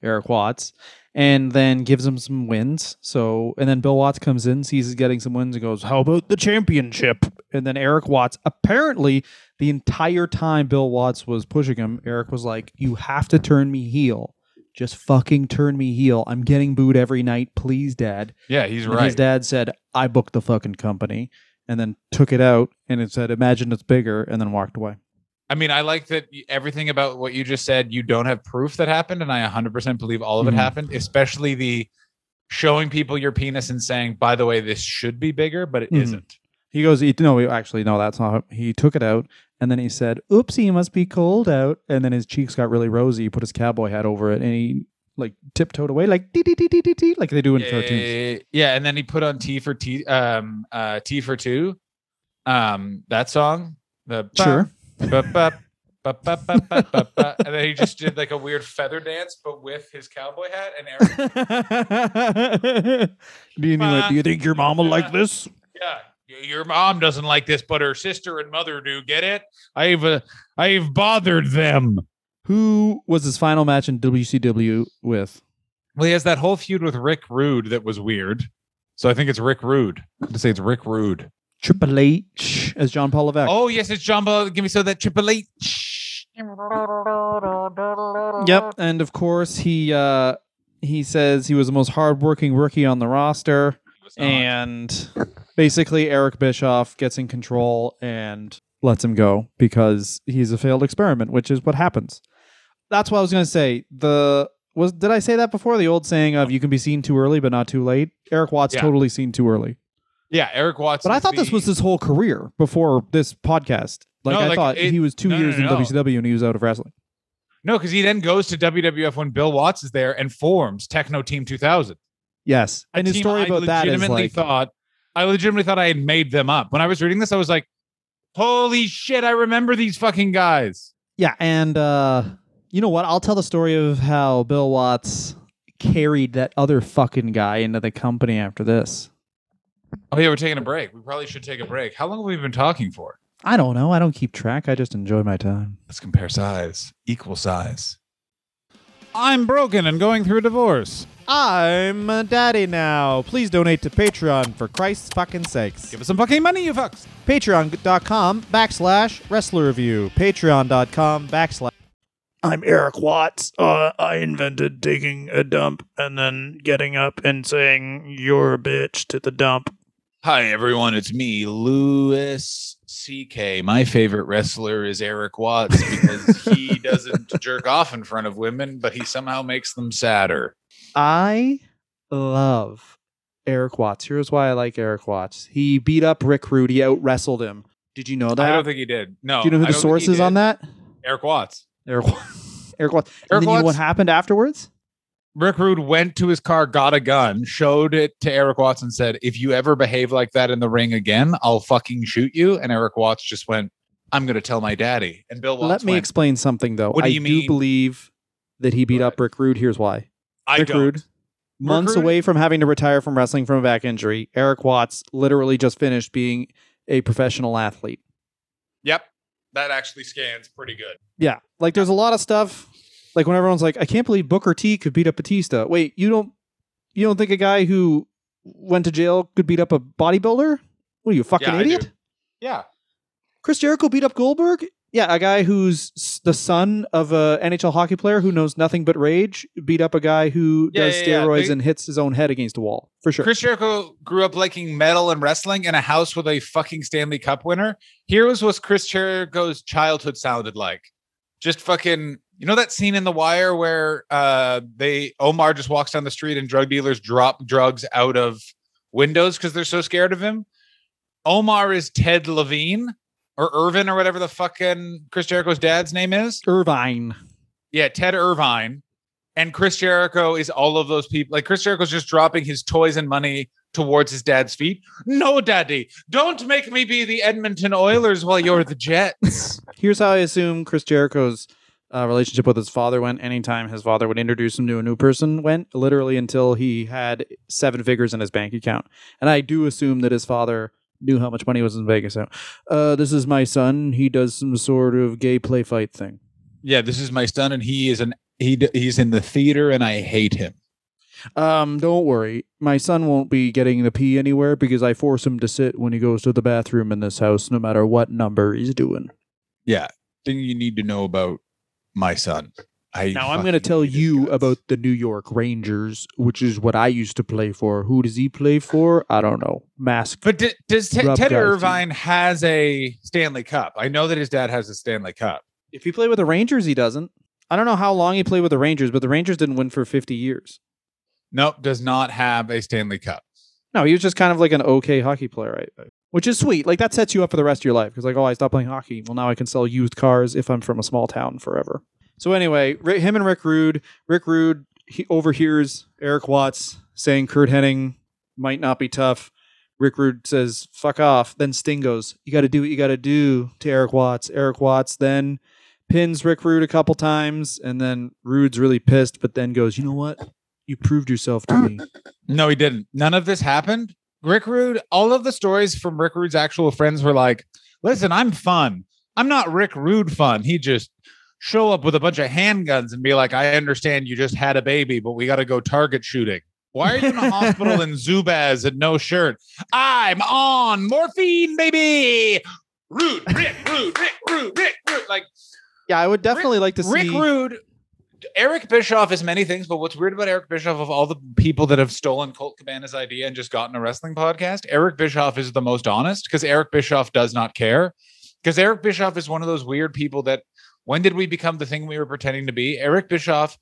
Erik Watts, and then gives him some wins. So, and then Bill Watts comes in, sees he's getting some wins, and goes, How about the championship? And then Erik Watts, apparently, the entire time Bill Watts was pushing him, Erik was like, You have to turn me heel. Just fucking turn me heel. I'm getting booed every night. Please, dad. Yeah, he's And right. his dad said, I booked the fucking company. And then took it out and it said, Imagine it's bigger, and then walked away. I mean, I like that everything about what you just said, you don't have proof that happened. And I 100% believe all of it Mhm. happened, especially the showing people your penis and saying, by the way, this should be bigger, but it Mhm. not He goes, he, no, actually, no, that's not. He took it out, and then he said, "Oopsie, it must be cold out." And then his cheeks got really rosy. He put his cowboy hat over it, and he like tiptoed away, like dee dee dee dee dee dee, like they do in yeah, cartoons. yeah, and then he put on T for T, um, uh, T for two, um, that song, the Sure. And then he just did like a weird feather dance, but with his cowboy hat. And Erik, do you like? Do you think your mom will like this? yeah, your mom doesn't like this, but her sister and mother do. Get it? I've uh, I've bothered them. Who was his final match in WCW with? Well, he has that whole feud with Rick Rude that was weird. So I think it's Rick Rude. I'm gonna say it's Rick Rude. Triple H as John Paul Levesque. Oh yes, it's John Paul. Give me so that Triple H. Yep, and of course he uh he says he was the most hardworking rookie on the roster. and basically Eric Bischoff gets in control and lets him go because he's a failed experiment, which is what happens. That's what I was going to say. The was did I say that before? The old saying of you can be seen too early but not too late. Erik Watts Yeah. totally seen too early. Yeah, Erik Watts. But I thought this was his whole career before this podcast. Like No, I like, thought it- he was 2 no, years no, in. WCW and he was out of wrestling. no, because he then goes to WWF when Bill Watts is there and forms Techno Team 2000. Yes. And his story about that is legitimately like thought I legitimately thought I had made them up. When I was reading this, I was like, "Holy shit! I remember these fucking guys." Yeah, and uh you know what? I'll tell the story of how Bill Watts carried that other fucking guy into the company after this. Oh yeah, we're taking a break. We probably should take a break. How long have we been talking for? I don't know. I don't keep track. I just enjoy my time. Let's compare size, equal size. I'm broken and going through a divorce. I'm a daddy now. Please donate to Patreon for Christ's fucking sakes. Give us some fucking money, you fucks. Patreon.com backslash wrestler review. Patreon.com backslash. I'm Erik Watts. Uh, I invented taking a dump and then getting up and saying "you're a bitch" to the dump. Hi everyone, it's me, Louis CK. My favorite wrestler is Erik Watts because he doesn't jerk off in front of women, but he somehow makes them sadder. I love Erik Watts. Here's why I like Erik Watts. He beat up Rick Rude. He out wrestled him. Did you know that? I don't think he did. No. Do you know who the source is on that? Erik Watts. Erik, Wa- Erik Watts. And Erik you know what happened afterwards? Rick Rude went to his car, got a gun, showed it to Erik Watts, and said, "If you ever behave like that in the ring again, I'll fucking shoot you." And Erik Watts just went, "I'm going to tell my daddy." And Bill Watts Let me went, explain something though. What do you mean? I you do believe that he beat up Rick Rude. Here's why. I Rick don't. Rude, months Rude? away from having to retire from wrestling from a back injury, Erik Watts literally just finished being a professional athlete. Yep. That actually scans pretty good. Yeah, like there's a lot of stuff. Like when everyone's like, "I can't believe Booker T could beat up Batista." Wait, you don't, you don't think a guy who went to jail could beat up a bodybuilder? What are you, a fucking Yeah, idiot? Yeah. Chris Jericho beat up Goldberg? Yeah, a guy who's the son of a NHL hockey player who knows nothing but rage beat up a guy who Yeah, does yeah. steroids They- and hits his own head against a wall. For sure. Chris Jericho grew up liking metal and wrestling in a house with a fucking Stanley Cup winner. Here was what Chris Jericho's childhood sounded like. Just fucking, you know that scene in The Wire where uh they Omar just walks down the street and drug dealers drop drugs out of windows because they're so scared of him. Omar is Ted Levine or Irvin or whatever the fucking Chris Jericho's dad's name is. Irvine. Yeah, Ted Irvine. And Chris Jericho is all of those people. Like Chris Jericho's just dropping his toys and money towards his dad's feet. No, daddy, don't make me be the Edmonton Oilers while you're the Jets. Here's how I assume Chris Jericho's uh, relationship with his father went. Anytime his father would introduce him to a new person, went literally until he had seven figures in his bank account. And I do assume that his father knew how much money was in Vegas. account. Uh, this is my son. He does some sort of gay play fight thing. yeah, this is my son, and he is an he d- he's in the theater, and I hate him. Um, don't worry. My son won't be getting the pee anywhere because I force him to sit when he goes to the bathroom in this house, no matter what number he's doing. Yeah, thing you need to know about my son. I Now I'm going to tell you guts. about the New York Rangers, which is what I used to play for. Who does he play for? I don't know. Mask. But d- does Ted Ted guys, dude. Irvine has a Stanley Cup? I know that his dad has a Stanley Cup. If he played with the Rangers, he doesn't. I don't know how long he played with the Rangers, but the Rangers didn't win for 50 years. Nope, does not have a Stanley Cup. No, he was just kind of like an okay hockey player, I- I- which is sweet. Like that sets you up for the rest of your life because, like, oh, I stopped playing hockey. Well, now I can sell used cars if I'm from a small town forever. So anyway, him and Rick Rude. Rick Rude he overhears Erik Watts saying Curt Hennig might not be tough. Rick Rude says "fuck off." Then Sting goes, "You got to do what you got to do." To Erik Watts. Erik Watts then pins Rick Rude a couple times, and then Rude's really pissed, but then goes, "You know what? You proved yourself to me." No, he didn't. None of this happened. Rick Rude, all of the stories from Rick Rude's actual friends were like, listen, I'm fun. I'm not Rick Rude fun. He just show up with a bunch of handguns and be like, I understand you just had a baby, but we got to go target shooting. Why are you in a hospital in Zubaz and no shirt? I'm on morphine, baby. Rude, Rick, Rude, Rick, Rude, Rick, Rude. Like Yeah, I would definitely like to see Rick. Rude, Eric Bischoff is many things, but what's weird about Eric Bischoff of all the people that have stolen Colt Cabana's idea and just gotten a wrestling podcast, Eric Bischoff is the most honest because Eric Bischoff does not care. Because Eric Bischoff is one of those weird people that when did we become the thing we were pretending to be? Eric Bischoff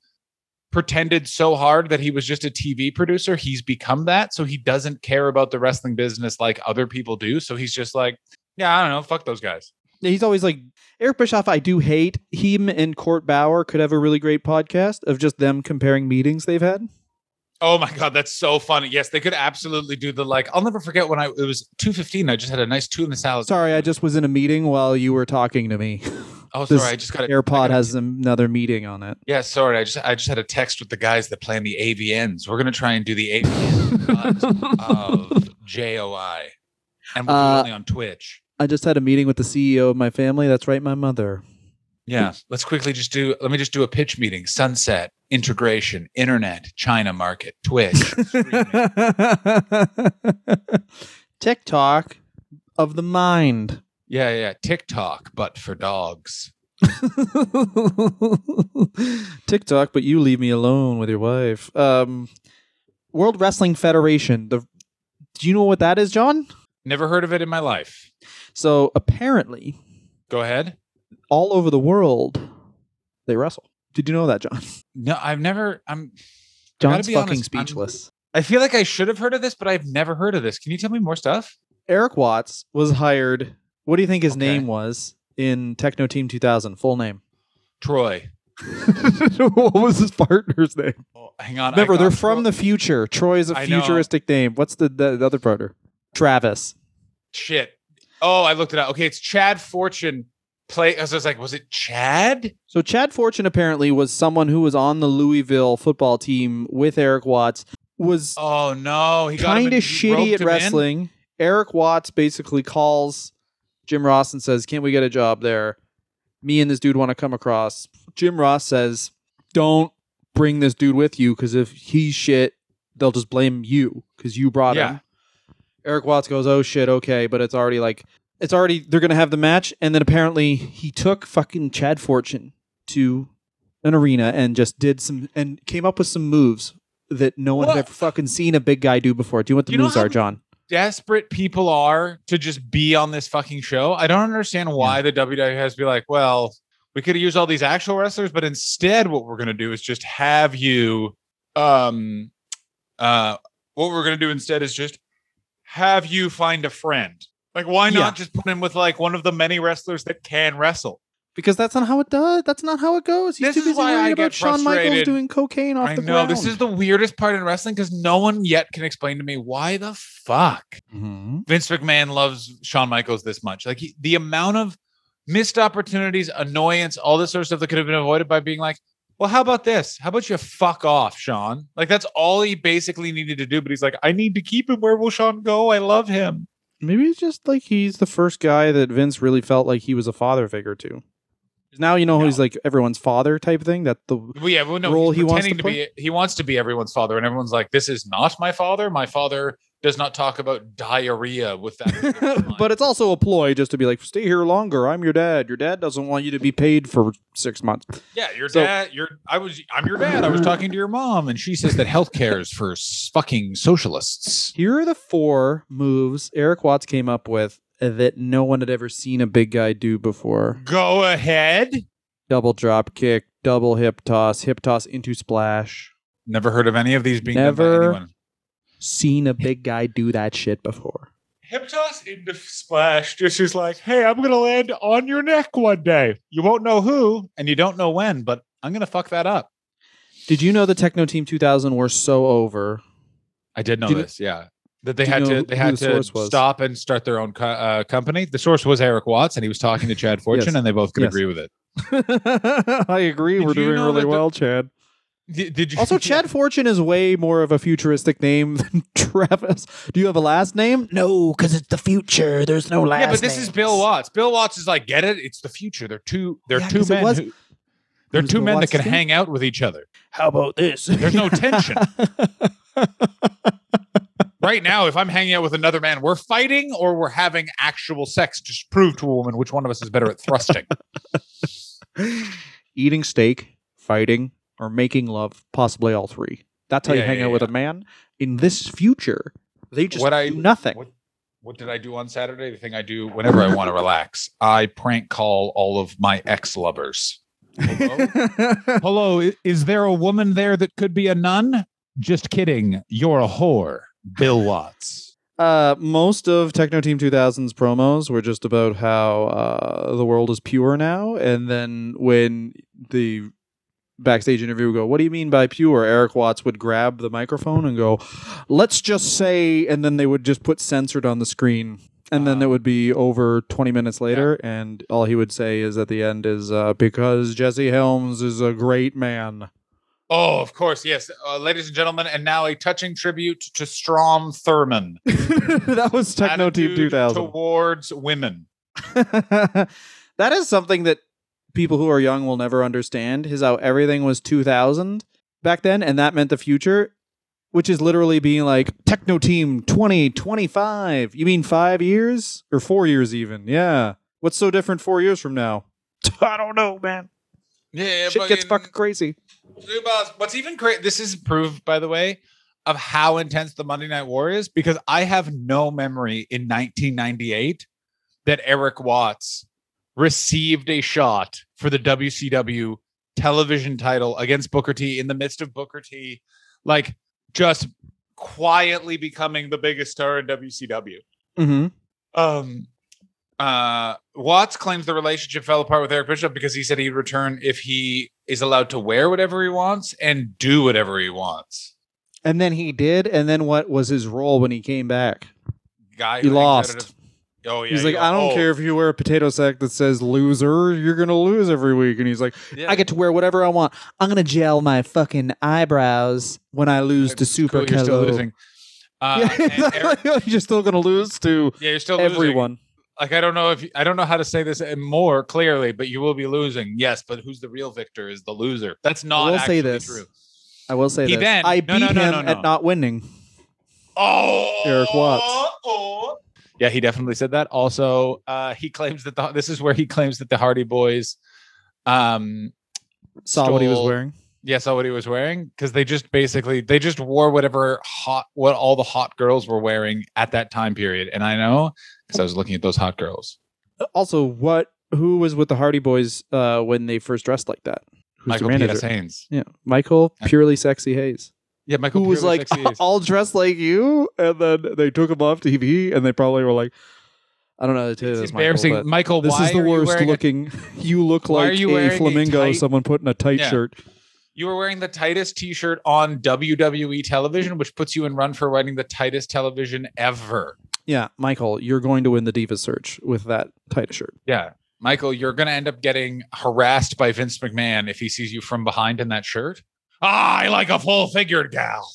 pretended so hard that he was just a TV producer. He's become that. So he doesn't care about the wrestling business like other people do. So he's just like, yeah, I don't know. Fuck those guys. He's always like Eric Bischoff. I do hate him and Court Bauer could have a really great podcast of just them comparing meetings they've had. Oh my god, that's so funny. Yes, they could absolutely do the like. I'll never forget when I it was two fifteen. I just had a nice tuna salad. Sorry, I just was in a meeting while you were talking to me. Oh, sorry. I just got a, AirPod got has another meeting on it. Yeah, sorry. I just I just had a text with the guys that plan the AVNs. We're gonna try and do the AVN of JOI, and do Uh, only on Twitch. I just had a meeting with the CEO of my family. That's right, my mother. Yeah, let's quickly just do. Let me just do a pitch meeting. Sunset integration, internet, China market, Twitch. TikTok of the mind. yeah, yeah. TikTok, but for dogs. TikTok, but you leave me alone with your wife. Um, World Wrestling Federation. The do you know what that is, John? Never heard of it in my life. So apparently, Go ahead. all over the world, they wrestle. Did you know that, John? No, I've never. I'm. John's be fucking honest, I'm- speechless. I feel like I should have heard of this, but I've never heard of this. Can you tell me more stuff? Erik Watts was hired. What do you think his Okay. name was in Techno Team 2000? Full name. Troy. what was his partner's name? Oh, hang on. I Remember, they're from the future. Troy is a I know. futuristic name. What's the, the, the other partner? Travis. shit. Oh, I looked it up. Okay, it's Chad Fortune play. I was like, was it Chad? So Chad Fortune apparently was someone who was on the Louisville football team with Erik Watts. Was Oh no, he kind of shitty at him in? wrestling. Erik Watts basically calls Jim Ross and says, "Can't we get a job there? Me and this dude want to come across." Jim Ross says, "Don't bring this dude with you because if he's shit, they'll just blame you because you brought Yeah. him." Erik Watts goes, "Oh shit, okay," but it's already like it's already they're gonna have the match, and then apparently he took fucking Chad Fortune to an arena and just did some and came up with some moves that no one What? had ever fucking seen a big guy do before. Do you know what the You moves are, John? Desperate people are to just be on this fucking show. I don't understand why the WWE has to be like, well, we could have used all these actual wrestlers, but instead, what we're gonna do is just have you, um, uh, what we're gonna do instead is just have you find a friend. Like, why not Yeah. just put him with like one of the many wrestlers that can wrestle? Because that's not how it does. That's not how it goes. He's This too is busy why I about get Shawn Michaels frustrated. doing cocaine off I the know ground. this is the weirdest part in wrestling because no one yet can explain to me why the fuck Mhm. Vince McMahon loves Shawn Michaels this much. Like he, the amount of missed opportunities, annoyance, all this sort of stuff that could have been avoided by being like, well, how about this? How about you fuck off, Sean? Like that's all he basically needed to do. But he's like, I need to keep him. Where will Sean go? I love him. Maybe it's just like he's the first guy that Vince really felt like he was a father figure to. Now you know No. he's like everyone's father type thing. That the Well, yeah, well, no, Role he wants to to, be. He wants to be everyone's father, and everyone's like, "This is not my father. My father does not talk about diarrhea with that." but it's also a ploy just to be like, stay here longer. I'm your dad. Your dad doesn't want you to be paid for six months. Yeah, your So- dad. Your I was. I'm your dad. I was talking to your mom, and she says that healthcare is for fucking socialists. Here are the four moves Erik Watts came up with that no one had ever seen a big guy do before. Go ahead. Double drop kick, double hip toss, hip toss into splash. Never heard of any of these being done by anyone. Seen a big guy do that shit before. Hip toss into splash. Just is like, hey, I'm gonna land on your neck one day. You won't know who, and you don't know when, but I'm gonna fuck that up. Did you know the Techno Team 2000 were so over? I did know you- this. Yeah, that they had to who they the had to stop and start their own co- uh, company. The source was Erik Watts, and he was talking to Chad Fortune, Yes. and they both could Yes. agree with it. I agree. Did we're doing really that the- well, Chad. Did, did you Also, Chad Fortune is way more of a futuristic name than Travis. Do you have a last name? No, because it's the future. There's no last. Name. Yeah, but this is. Bill Watts. Bill Watts is like, get it? It's the future. They're two. They're Yeah, two 'cause it men. was- who, they're two Bill men that can name? hang out with each other. How about this? There's no tension. Right now, if I'm hanging out with another man, we're fighting or we're having actual sex. Just prove to a woman which one of us is better at thrusting. Eating steak, fighting, or making love, possibly all three. That's how you hang yeah, out with a man. In this future, they just What I- do nothing. What, what did I do on Saturday? The thing I do whenever I want to relax. I prank call all of my ex lovers. Hello? Hello, is there a woman there that could be a nun? Just kidding. You're a whore. Bill Watts. Uh, most of Techno Team 2000's promos were just about how uh, the world is pure now, and then when the backstage interview would go, "What do you mean by pure?" Erik Watts would grab the microphone and go, "Let's just say," and then they would just put censored on the screen, and then Ah. it would be over 20 minutes later, and all he would say is at the end is uh, because Jesse Helms is a great man. Oh, of course, yes. Uh, ladies and gentlemen, and now a touching tribute to Strom Thurmond. that was Techno Team 2000. Towards women. that is something that people who are young will never understand is how everything was 2000 back then and that meant the future which is literally being like techno team 2025 you mean 5 years or 4 years even yeah what's so different 4 years from now I don't know, man. Yeah, shit gets fucking crazy What's even great, this is proof, by the way, of how intense the Monday Night War is because I have no memory in 1998 that Erik Watts received a shot for the WCW television title against Booker T in the midst of Booker T, like just quietly becoming the biggest star in WCW. mm-hmm. Um, uh, Watts claims the relationship fell apart with Eric Bischoff because he said he'd return if he is allowed to wear whatever he wants and do whatever he wants. and then he did and then what was his role when he came back Guy He lost. Oh yeah. He's like, I don't oh, care if you wear a potato sack that says loser, you're gonna lose every week. And he's like, yeah. I get to wear whatever I want. I'm gonna gel my fucking eyebrows when I lose to Super Cool, You're still losing. Uh, and Erik- you're still gonna lose to yeah, you're still losing. Like I don't know if you, I don't know how to say this more clearly, but you will be losing. Yes, but who's the real victor is the loser. That's not I will say this. true. I will say He this. then- I no, beat no, no, him at not winning. Oh, Erik Watts. oh. Yeah, he definitely said that. Also, uh, he claims that the, this is where he claims that the Hardy Boys, um, Saw what he was wearing. Yeah, saw what he was wearing because they just basically they just wore whatever hot what all the hot girls were wearing at that time period. And I know because I was looking at those hot girls. Also, what? Who was with the Hardy Boys uh, when they first dressed like that? Who's Michael the P. manager? S. Hayes. Yeah, Michael, purely sexy Hayes, Yeah, Michael who was like all dressed like you, and then they took him off TV, and they probably were like, I don't know how to tell you It's this, embarrassing. Michael, Michael, this is the are you worst a- looking. you look like you a wearing a flamingo. tight- someone put in a tight Yeah. shirt. You were wearing the tightest T-shirt on WWE television, which puts you in run for wearing the tightest television ever. Yeah, Michael, you're going to win the Diva search with that tight shirt. Yeah, Michael, you're going to end up getting harassed by Vince McMahon if he sees you from behind in that shirt. Ah, I like a full-figured gal.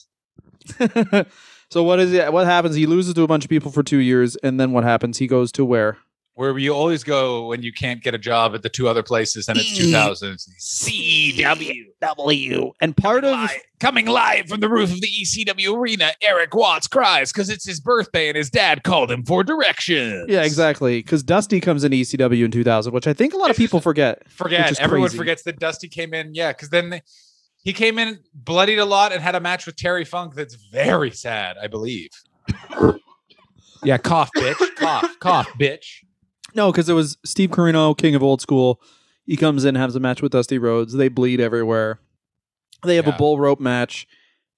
so what is it? What happens? He loses to a bunch of people for two years, and then what happens? He goes to where? Where you always go when you can't get a job at the two other places, and it's 2000 CW And part of Live- coming live from the roof of the ECW arena, Erik Watts cries because it's his birthday and his dad called him for directions. yeah, exactly, because Dusty comes into ECW in 2000, which I think a lot of people forget. Forget everyone crazy. forgets that Dusty came in. Yeah, because then they- he came in bloodied a lot and had a match with Terry Funk. That's very sad, I believe. yeah, cough, bitch, cough, cough, bitch. No, because it was Steve Corino, King of Old School. He comes in, has a match with Dusty Rhodes. They bleed everywhere. They have Yeah. a bull rope match,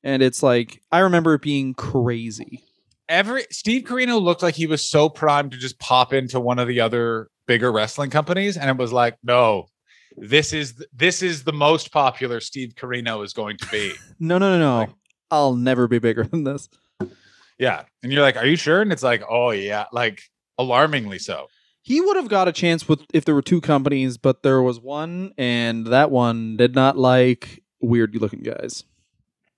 and it's like I remember it being crazy. Every Steve Corino looked like he was so primed to just pop into one of the other bigger wrestling companies, and it was like, no, this is th- this is the most popular Steve Corino is going to be. No, no, no, no. Like- I'll never be bigger than this. yeah, and you're like, are you sure? And it's like, oh yeah, like alarmingly so. He would have got a chance with if there were two companies, but there was one, and that one did not like weird looking guys.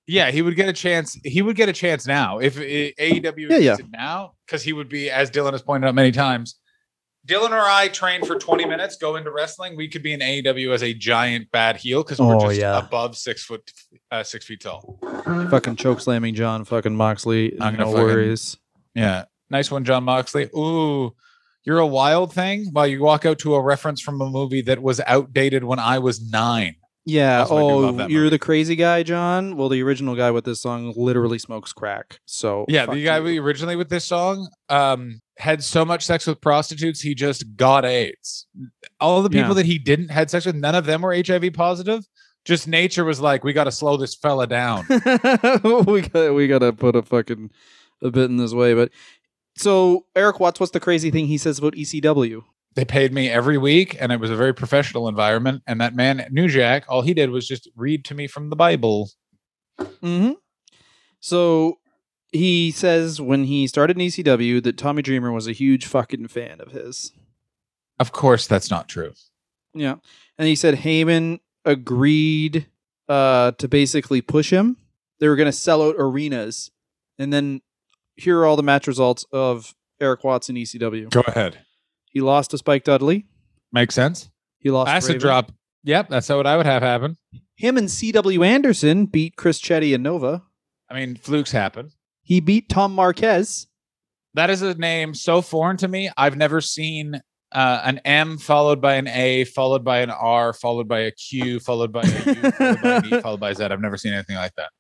Yeah, he would get a chance. He would get a chance now if uh, AEW Yeah, yeah. existed now, because he would be, as Dylan has pointed out many times. Dylan or I train for 20 minutes, go into wrestling. We could be in AEW as a giant bad heel because we're Oh, just yeah. above six foot, uh, six feet tall. Fucking choke slamming Jon fucking Moxley. I'm no fucking- worries. Yeah, nice one, Jon Moxley. Ooh, you're a wild thing. While you walk out to a reference from a movie that was outdated when I was nine. Yeah. Also, I do love Oh, you're the crazy guy, John. Well, the original guy with this song literally smokes crack. So Yeah, the guy you. we originally with this song um had so much sex with prostitutes he just got AIDS. All the people Yeah. that he didn't had sex with, none of them were HIV positive. Just nature was like, we got to slow this fella down. we got we got to put a fucking a bit in this way, but so Erik Watts, what's the crazy thing he says about ECW? they paid me every week, and it was a very professional environment. And that man, New Jack, all he did was just read to me from the Bible. Mm-hmm. So he says when he started in ECW that Tommy Dreamer was a huge fucking fan of his. Of course, that's not true. Yeah, and he said Heyman agreed uh, to basically push him. They were going to sell out arenas, and then here are all the match results of Erik Watts in ECW. Go ahead. He lost to Spike Dudley. Makes sense. He lost. Acid Raven. drop. Yep, that's what I would have happen. Him and C.W. Anderson beat Chris Chetty and Nova. I mean, flukes happen. He beat Tom Marquez. That is a name so foreign to me. I've never seen uh, an M followed by an A, followed by an R, followed by a Q, followed by a U, followed by an E, followed by a Z. I've never seen anything like that.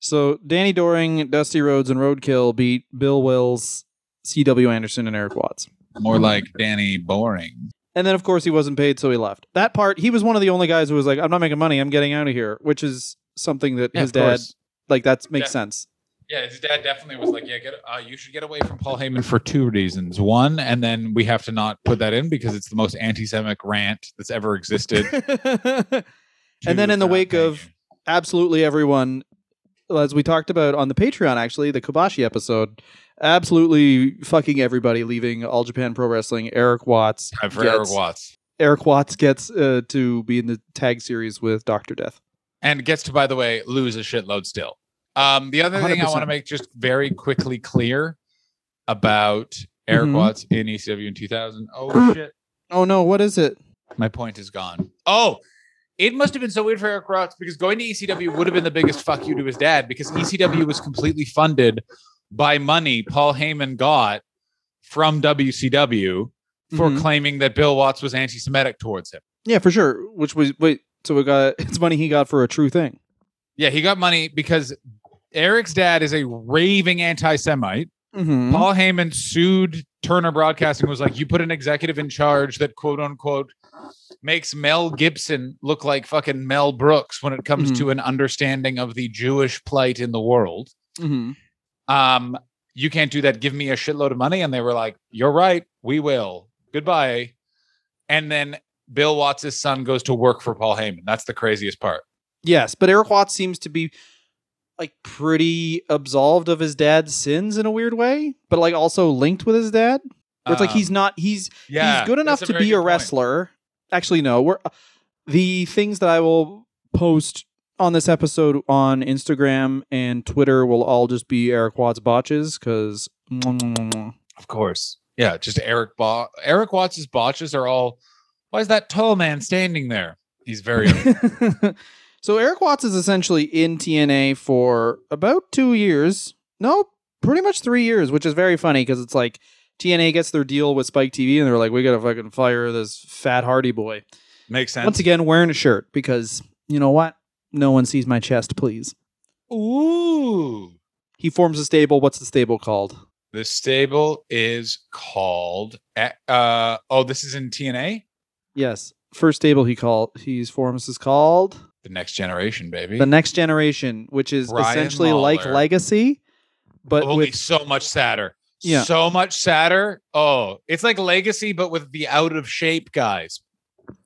So Danny Doring, Dusty Rhodes, and Roadkill beat Bill Wills, C.W. Anderson, and Erik Watts. More like Danny Boring. And then, of course, he wasn't paid, so he left. That part, he was one of the only guys who was like, "I'm not making money. I'm getting out of here," which is something that Yeah, his dad, course. like, that makes Yeah. sense. Yeah, his dad definitely was like, "Yeah, get uh, you should get away from Paul Heyman for two reasons. One, and then we have to not put that in because it's the most anti-Semitic rant that's ever existed." and then in the wake of absolutely everyone, as we talked about on the Patreon, actually, the Kobashi episode, absolutely fucking everybody, leaving All Japan Pro Wrestling. Erik Watts. Time for gets- Erik Watts. Erik Watts gets uh, to be in the tag series with Doctor Death. and gets to, by the way, lose a shitload still. Um, the other thing I want to make just very quickly clear about Erik Mhm. Watts in ECW in 2000. Oh shit, Oh no, what is it? my point is gone. Oh, it must have been so weird for Erik Watts because going to ECW would have been the biggest fuck you to his dad because ECW was completely funded by money Paul Heyman got from WCW for Mhm. claiming that Bill Watts was anti-Semitic towards him. Yeah, for sure. Which was wait, so we got it's money he got for a true thing. Yeah, he got money because Erik's dad is a raving anti-Semite. Mm-hmm. Paul Heyman sued Turner Broadcasting was like, you put an executive in charge that quote unquote makes Mel Gibson look like fucking Mel Brooks when it comes Mhm. to an understanding of the Jewish plight in the world. Mm-hmm. Um, you can't do that. Give me a shitload of money. And they were like, You're right, we will. Goodbye. And then Bill Watts' son goes to work for Paul Heyman. That's the craziest part. Yes, but Erik Watts seems to be like pretty absolved of his dad's sins in a weird way, but like also linked with his dad. Where it's like Um, he's not he's yeah, he's good enough to be a point. Actually, no. We're the things that I will post on this episode on Instagram and Twitter will all just be Erik Watts botches because Of course. Yeah, just Erik Bo- Erik Watts' botches are all why is that tall man standing there? He's very so Erik Watts is essentially in TNA for about two years. No, pretty much three years, which is very funny because it's like TNA gets their deal with Spike TV and they're like, we gotta fucking fire this fat Hardy boy. makes sense. Once again, wearing a shirt because you know what? No one sees my chest, please. Ooh. He forms a stable. What's the stable called? The stable is called uh oh, this is in TNA? Yes. First stable he called he's forms is called The next generation, baby. the next generation, which is Brian essentially like Legacy, but Only with so much sadder. Yeah. So much sadder. Oh, it's like legacy, but with the out of shape guys.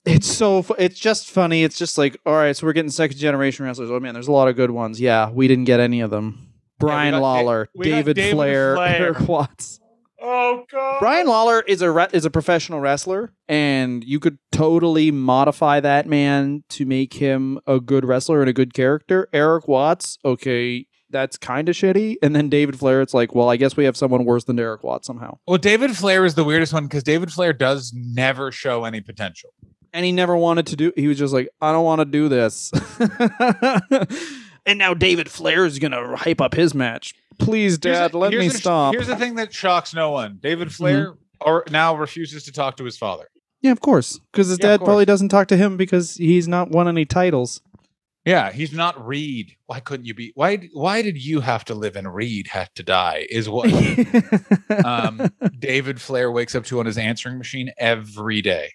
It's so fu- it's just funny. It's just like, all right, so we're getting second generation wrestlers. Oh man, there's a lot of good ones. Yeah, we didn't get any of them. Brian Da- Lawler, David, David Flair, Flair. Erik Watts. Oh god. Brian Lawler is a re- is a professional wrestler, and you could totally modify that man to make him a good wrestler and a good character. Erik Watts, okay, that's kind of shitty. And then David Flair, it's like, well, I guess we have someone worse than Erik Watt somehow. Well, David Flair is the weirdest one because David Flair does never show any potential. and he never wanted to do he was just like i don't want to do this and now david flair is gonna hype up his match please dad the- let me the- stop Mm-hmm. Here's the thing that shocks no one: David Flair or now refuses to talk to his father. yeah of course because his Yeah, dad probably doesn't talk to him because he's not won any titles Yeah, he's not Reid. Why couldn't you be? Why? Why did you have to live and Reid had to die? Is what um, David Flair wakes up to on his answering machine every day.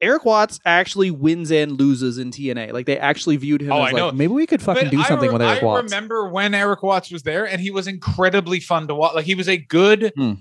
erik watts actually wins and loses in tna like they actually viewed him Oh, as I like know. maybe we could fucking But do something re- with erik I watts I remember when Erik Watts was there, and he was incredibly fun to watch. Like he was a good. Hmm.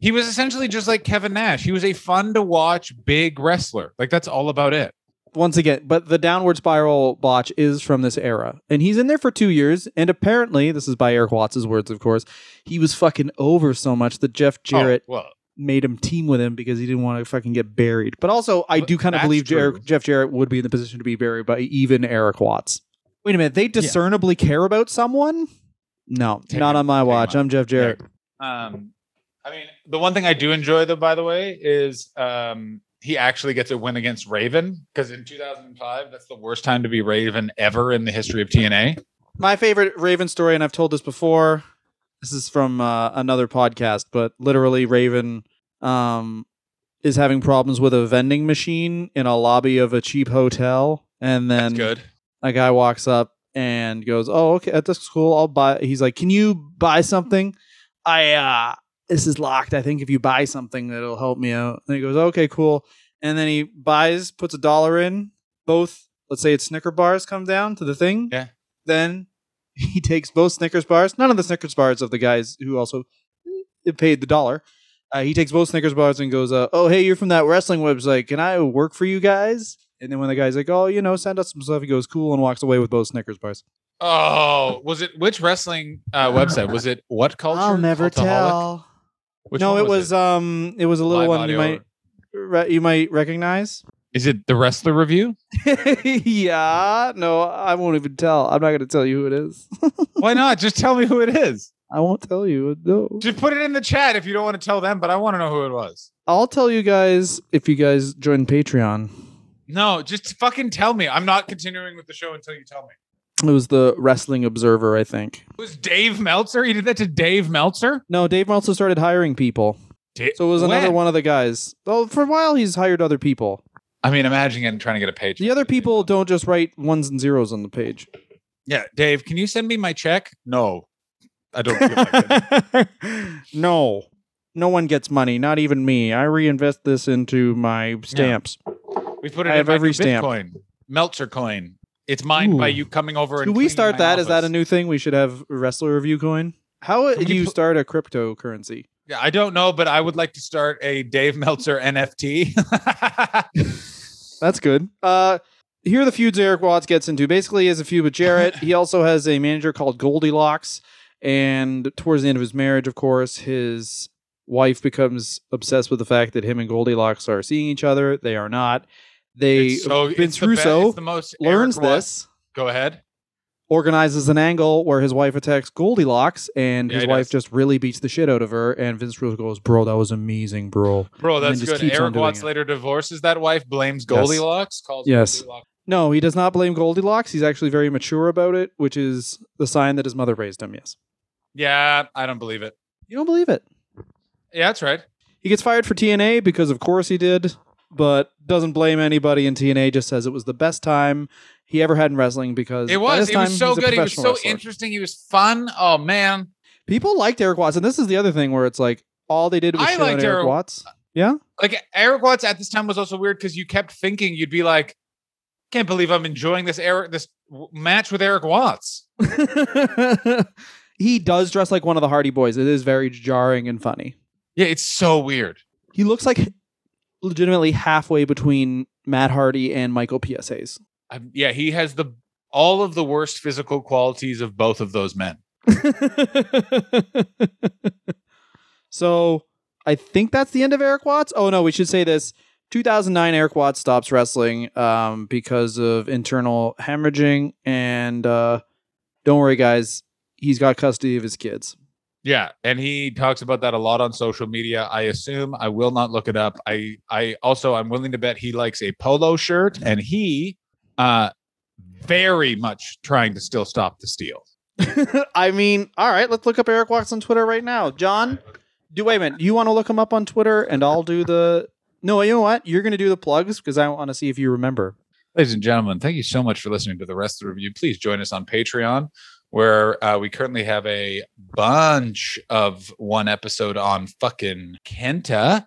He was essentially just like Kevin Nash. He was a fun to watch big wrestler. Like that's all about it. Once again, but the downward spiral botch is from this era. And he's in there for two years. And apparently, this is by Erik Watts' words, of course, he was fucking over so much that Jeff Jarrett Oh, well, made him team with him because he didn't want to fucking get buried. But also, I do kind of believe Jer- Jeff Jarrett would be in the position to be buried by even Erik Watts. Wait a minute, they discernibly care about someone? No, Take not on my watch. out. I'm Jeff Jarrett. Um, I mean, the one thing I do enjoy, though, by the way, is um, he actually gets a win against Raven because in 2005, that's the worst time to be Raven ever in the history of TNA. My favorite Raven story, and I've told this before. This is from uh, another podcast, but literally, Raven um, is having problems with a vending machine in a lobby of a cheap hotel, and then good. a guy walks up and goes, "Oh, okay, that's school, I'll buy." He's like, "Can you buy something?" I uh, this is locked. I think if you buy something, that'll help me out. And he goes, "Okay, cool." And then he buys, puts a dollar in. Both, let's say it's Snicker bars, come down to the thing. Yeah. Then he takes both Snickers bars. None of the Snickers bars of the guys who also eh, paid the dollar. Uh, he takes both Snickers bars and goes, uh, "Oh, hey, you're from that wrestling website. Can I work for you guys?" And then when the guy's like, "Oh, you know, send us some stuff," he goes, "Cool," and walks away with both Snickers bars. Oh, was it which wrestling uh, website? Was it WhatCulture? I'll never Cultaholic? tell. Which no, it was um, it was a little Live one you audio. might re- you might recognize. Is it the wrestler review? yeah, no, I won't even tell. I'm not going to tell you who it is. Why not? Just tell me who it is. I won't tell you. No. Just put it in the chat if you don't want to tell them, but I want to know who it was. I'll tell you guys if you guys join Patreon. No, just fucking tell me. I'm not continuing with the show until you tell me. It was the Wrestling Observer, I think. It was Dave Meltzer? He did that to Dave Meltzer? No, Dave Meltzer started hiring people. Da- So it was another When? one of the guys. Well, for a while, he's hired other people. I mean, imagine trying to get a page. The other people don't just write ones and zeros on the page. Yeah, Dave, can you send me my check? No, I don't feel like it. no, no one gets money, not even me. I reinvest this into my stamps. We put it I in have every stamp. Bitcoin, Meltzer coin. It's mined by you coming over. Do and we cleaning start my that? Is that a new thing? We should have wrestler review coin. How Can do you put- start a cryptocurrency? Yeah, I don't know, but I would like to start a Dave Meltzer NFT. That's good. Uh, here are the feuds Erik Watts gets into. Basically, he has a feud with Jarrett. he also has a manager called Goldilocks. And towards the end of his marriage, of course, his wife becomes obsessed with the fact that him and Goldilocks are seeing each other. They are not. They It's so- Vince be- Russo the most learns Erik this, Go ahead. organizes an angle where his wife attacks Goldilocks, and Yeah, his wife does. just really beats the shit out of her. And Vince Russo goes, "Bro, that was amazing, bro." Bro, that's good. Erik Watts later divorces that wife, blames Yes. Goldilocks, calls Yes. Goldilocks. No, he does not blame Goldilocks. He's actually very mature about it, which is the sign that his mother raised him. Yes. Yeah, I don't believe it. You don't believe it. Yeah, that's right. He gets fired for TNA because, of course, he did, but doesn't blame anybody in TNA. Just says it was the best time he ever had in wrestling because It was. It time, was so good. He was so wrestler. interesting. He was fun. Oh man, People liked Erik Watts, and this is the other thing where it's like all they did was I shit liked Erik Erik- Watts. Yeah, like Erik Watts at this time was also weird because you kept thinking you'd be like, can't believe I'm enjoying this Erik this match with Erik Watts. he does dress like one of the Hardy Boys. It is very jarring and funny. Yeah, it's so weird. He looks like legitimately halfway between Matt Hardy and Michael P.S. Hayes. i yeah, he has the all of the worst physical qualities of both of those men. so I think that's the end of Erik Watts. Oh no, we should say this. 2009, Erik Watts stops wrestling um, because of internal hemorrhaging, and uh, don't worry, guys, he's got custody of his kids. Yeah, and he talks about that a lot on social media. I assume I will not look it up. I I also I'm willing to bet he likes a polo shirt and he uh very much trying to still stop the steal. I mean, all right, let's look up Erik Watts on Twitter right now. John, do wait a minute. You want to look him up on Twitter, and I'll do the. No, you know what? You're going to do the plugs because I want to see if you remember. Ladies and gentlemen, thank you so much for listening to the rest of the review. Please join us on Patreon, where uh, we currently have a bunch of one episode on fucking Kenta.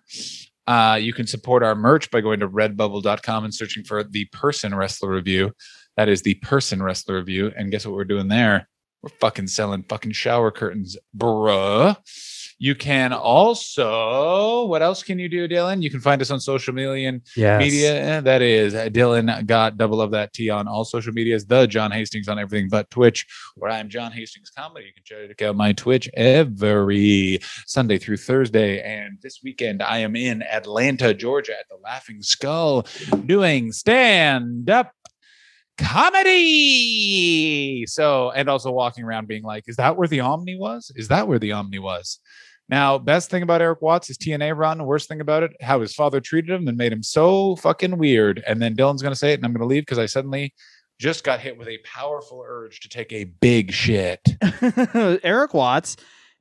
Uh, you can support our merch by going to redbubble.com and searching for the Person Wrestler Review. That is the Person Wrestler Review. And guess what we're doing there? We're fucking selling fucking shower curtains, bruh. You can also, what else can you do, Dylan? You can find us on social media and Yes. media. eh, That is Dylan Gott double of that T on all social medias. The John Hastings on everything but Twitch, where I'm John Hastings Comedy. You can check out my Twitch every Sunday through Thursday. And this weekend, I am in Atlanta, Georgia at the Laughing Skull doing stand up comedy. So, and also walking around being like, is that where the Omni was? Is that where the Omni was? Now, best thing about Erik Watts is TNA run. Worst thing about it, how his father treated him and made him so fucking weird. And then Dylan's gonna say it, and I'm gonna leave because I suddenly just got hit with a powerful urge to take a big shit. Erik Watts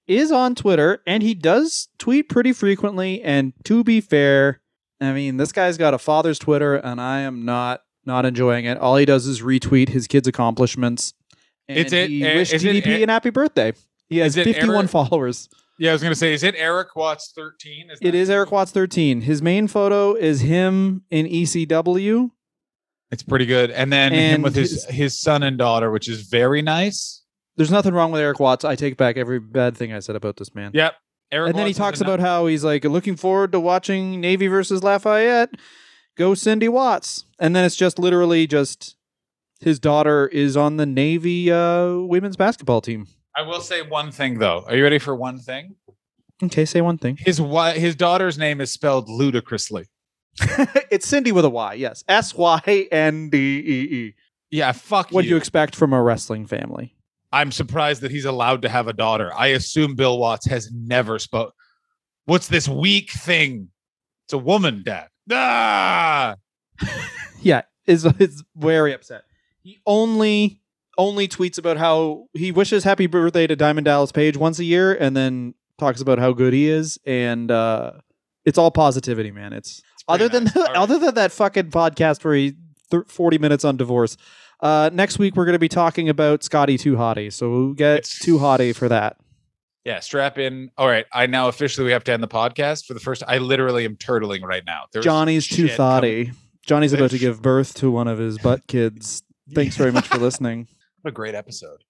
is on Twitter and he does tweet pretty frequently. And to be fair, I mean, this guy's got a father's Twitter and I am not not enjoying it. All he does is retweet his kids' accomplishments. And Is it- he wished is it DDP an happy birthday. He has 51 Erik- followers. Yeah, I was gonna say, is it Erik Watts 13? Is It Erik Watts 13. His main photo is him in ECW. It's pretty good. And then him with his his- his son and daughter, which is very nice. There's nothing wrong with Erik Watts. I take back every bad thing I said about this man. Yep. Erik and then he talks about how he's like looking forward to watching Navy versus Lafayette. Go Syndee Watts. And then it's just literally just his daughter is on the Navy uh, women's basketball team. I will say one thing though. Are you ready for one thing? Okay, say one thing. His wi- his daughter's name is spelled ludicrously. it's Cindy with a Y. Yes, S Y N D E E. Yeah, fuck What do you. you expect from a wrestling family? I'm surprised that he's allowed to have a daughter. I assume Bill Watts has never spoke. What's this weak thing? It's a woman, Dad. Ah! Yeah, is is very upset. He only only tweets about how he wishes happy birthday to Diamond Dallas Page once a year, and then talks about how good he is, and uh, it's all positivity, man. It's, pretty other than the, right. other than that fucking podcast where he th- forty minutes on divorce. Uh, next week we're going to be talking about Scotty Too Hottie, so we'll get It's- Too Hottie for that. Yeah, strap in. All right, I now officially we have to end the podcast for the first. I literally am turtling right now. There's Johnny's Too coming. Thotty. Johnny's about to give birth to one of his butt kids. Thanks very much for listening. What a great episode.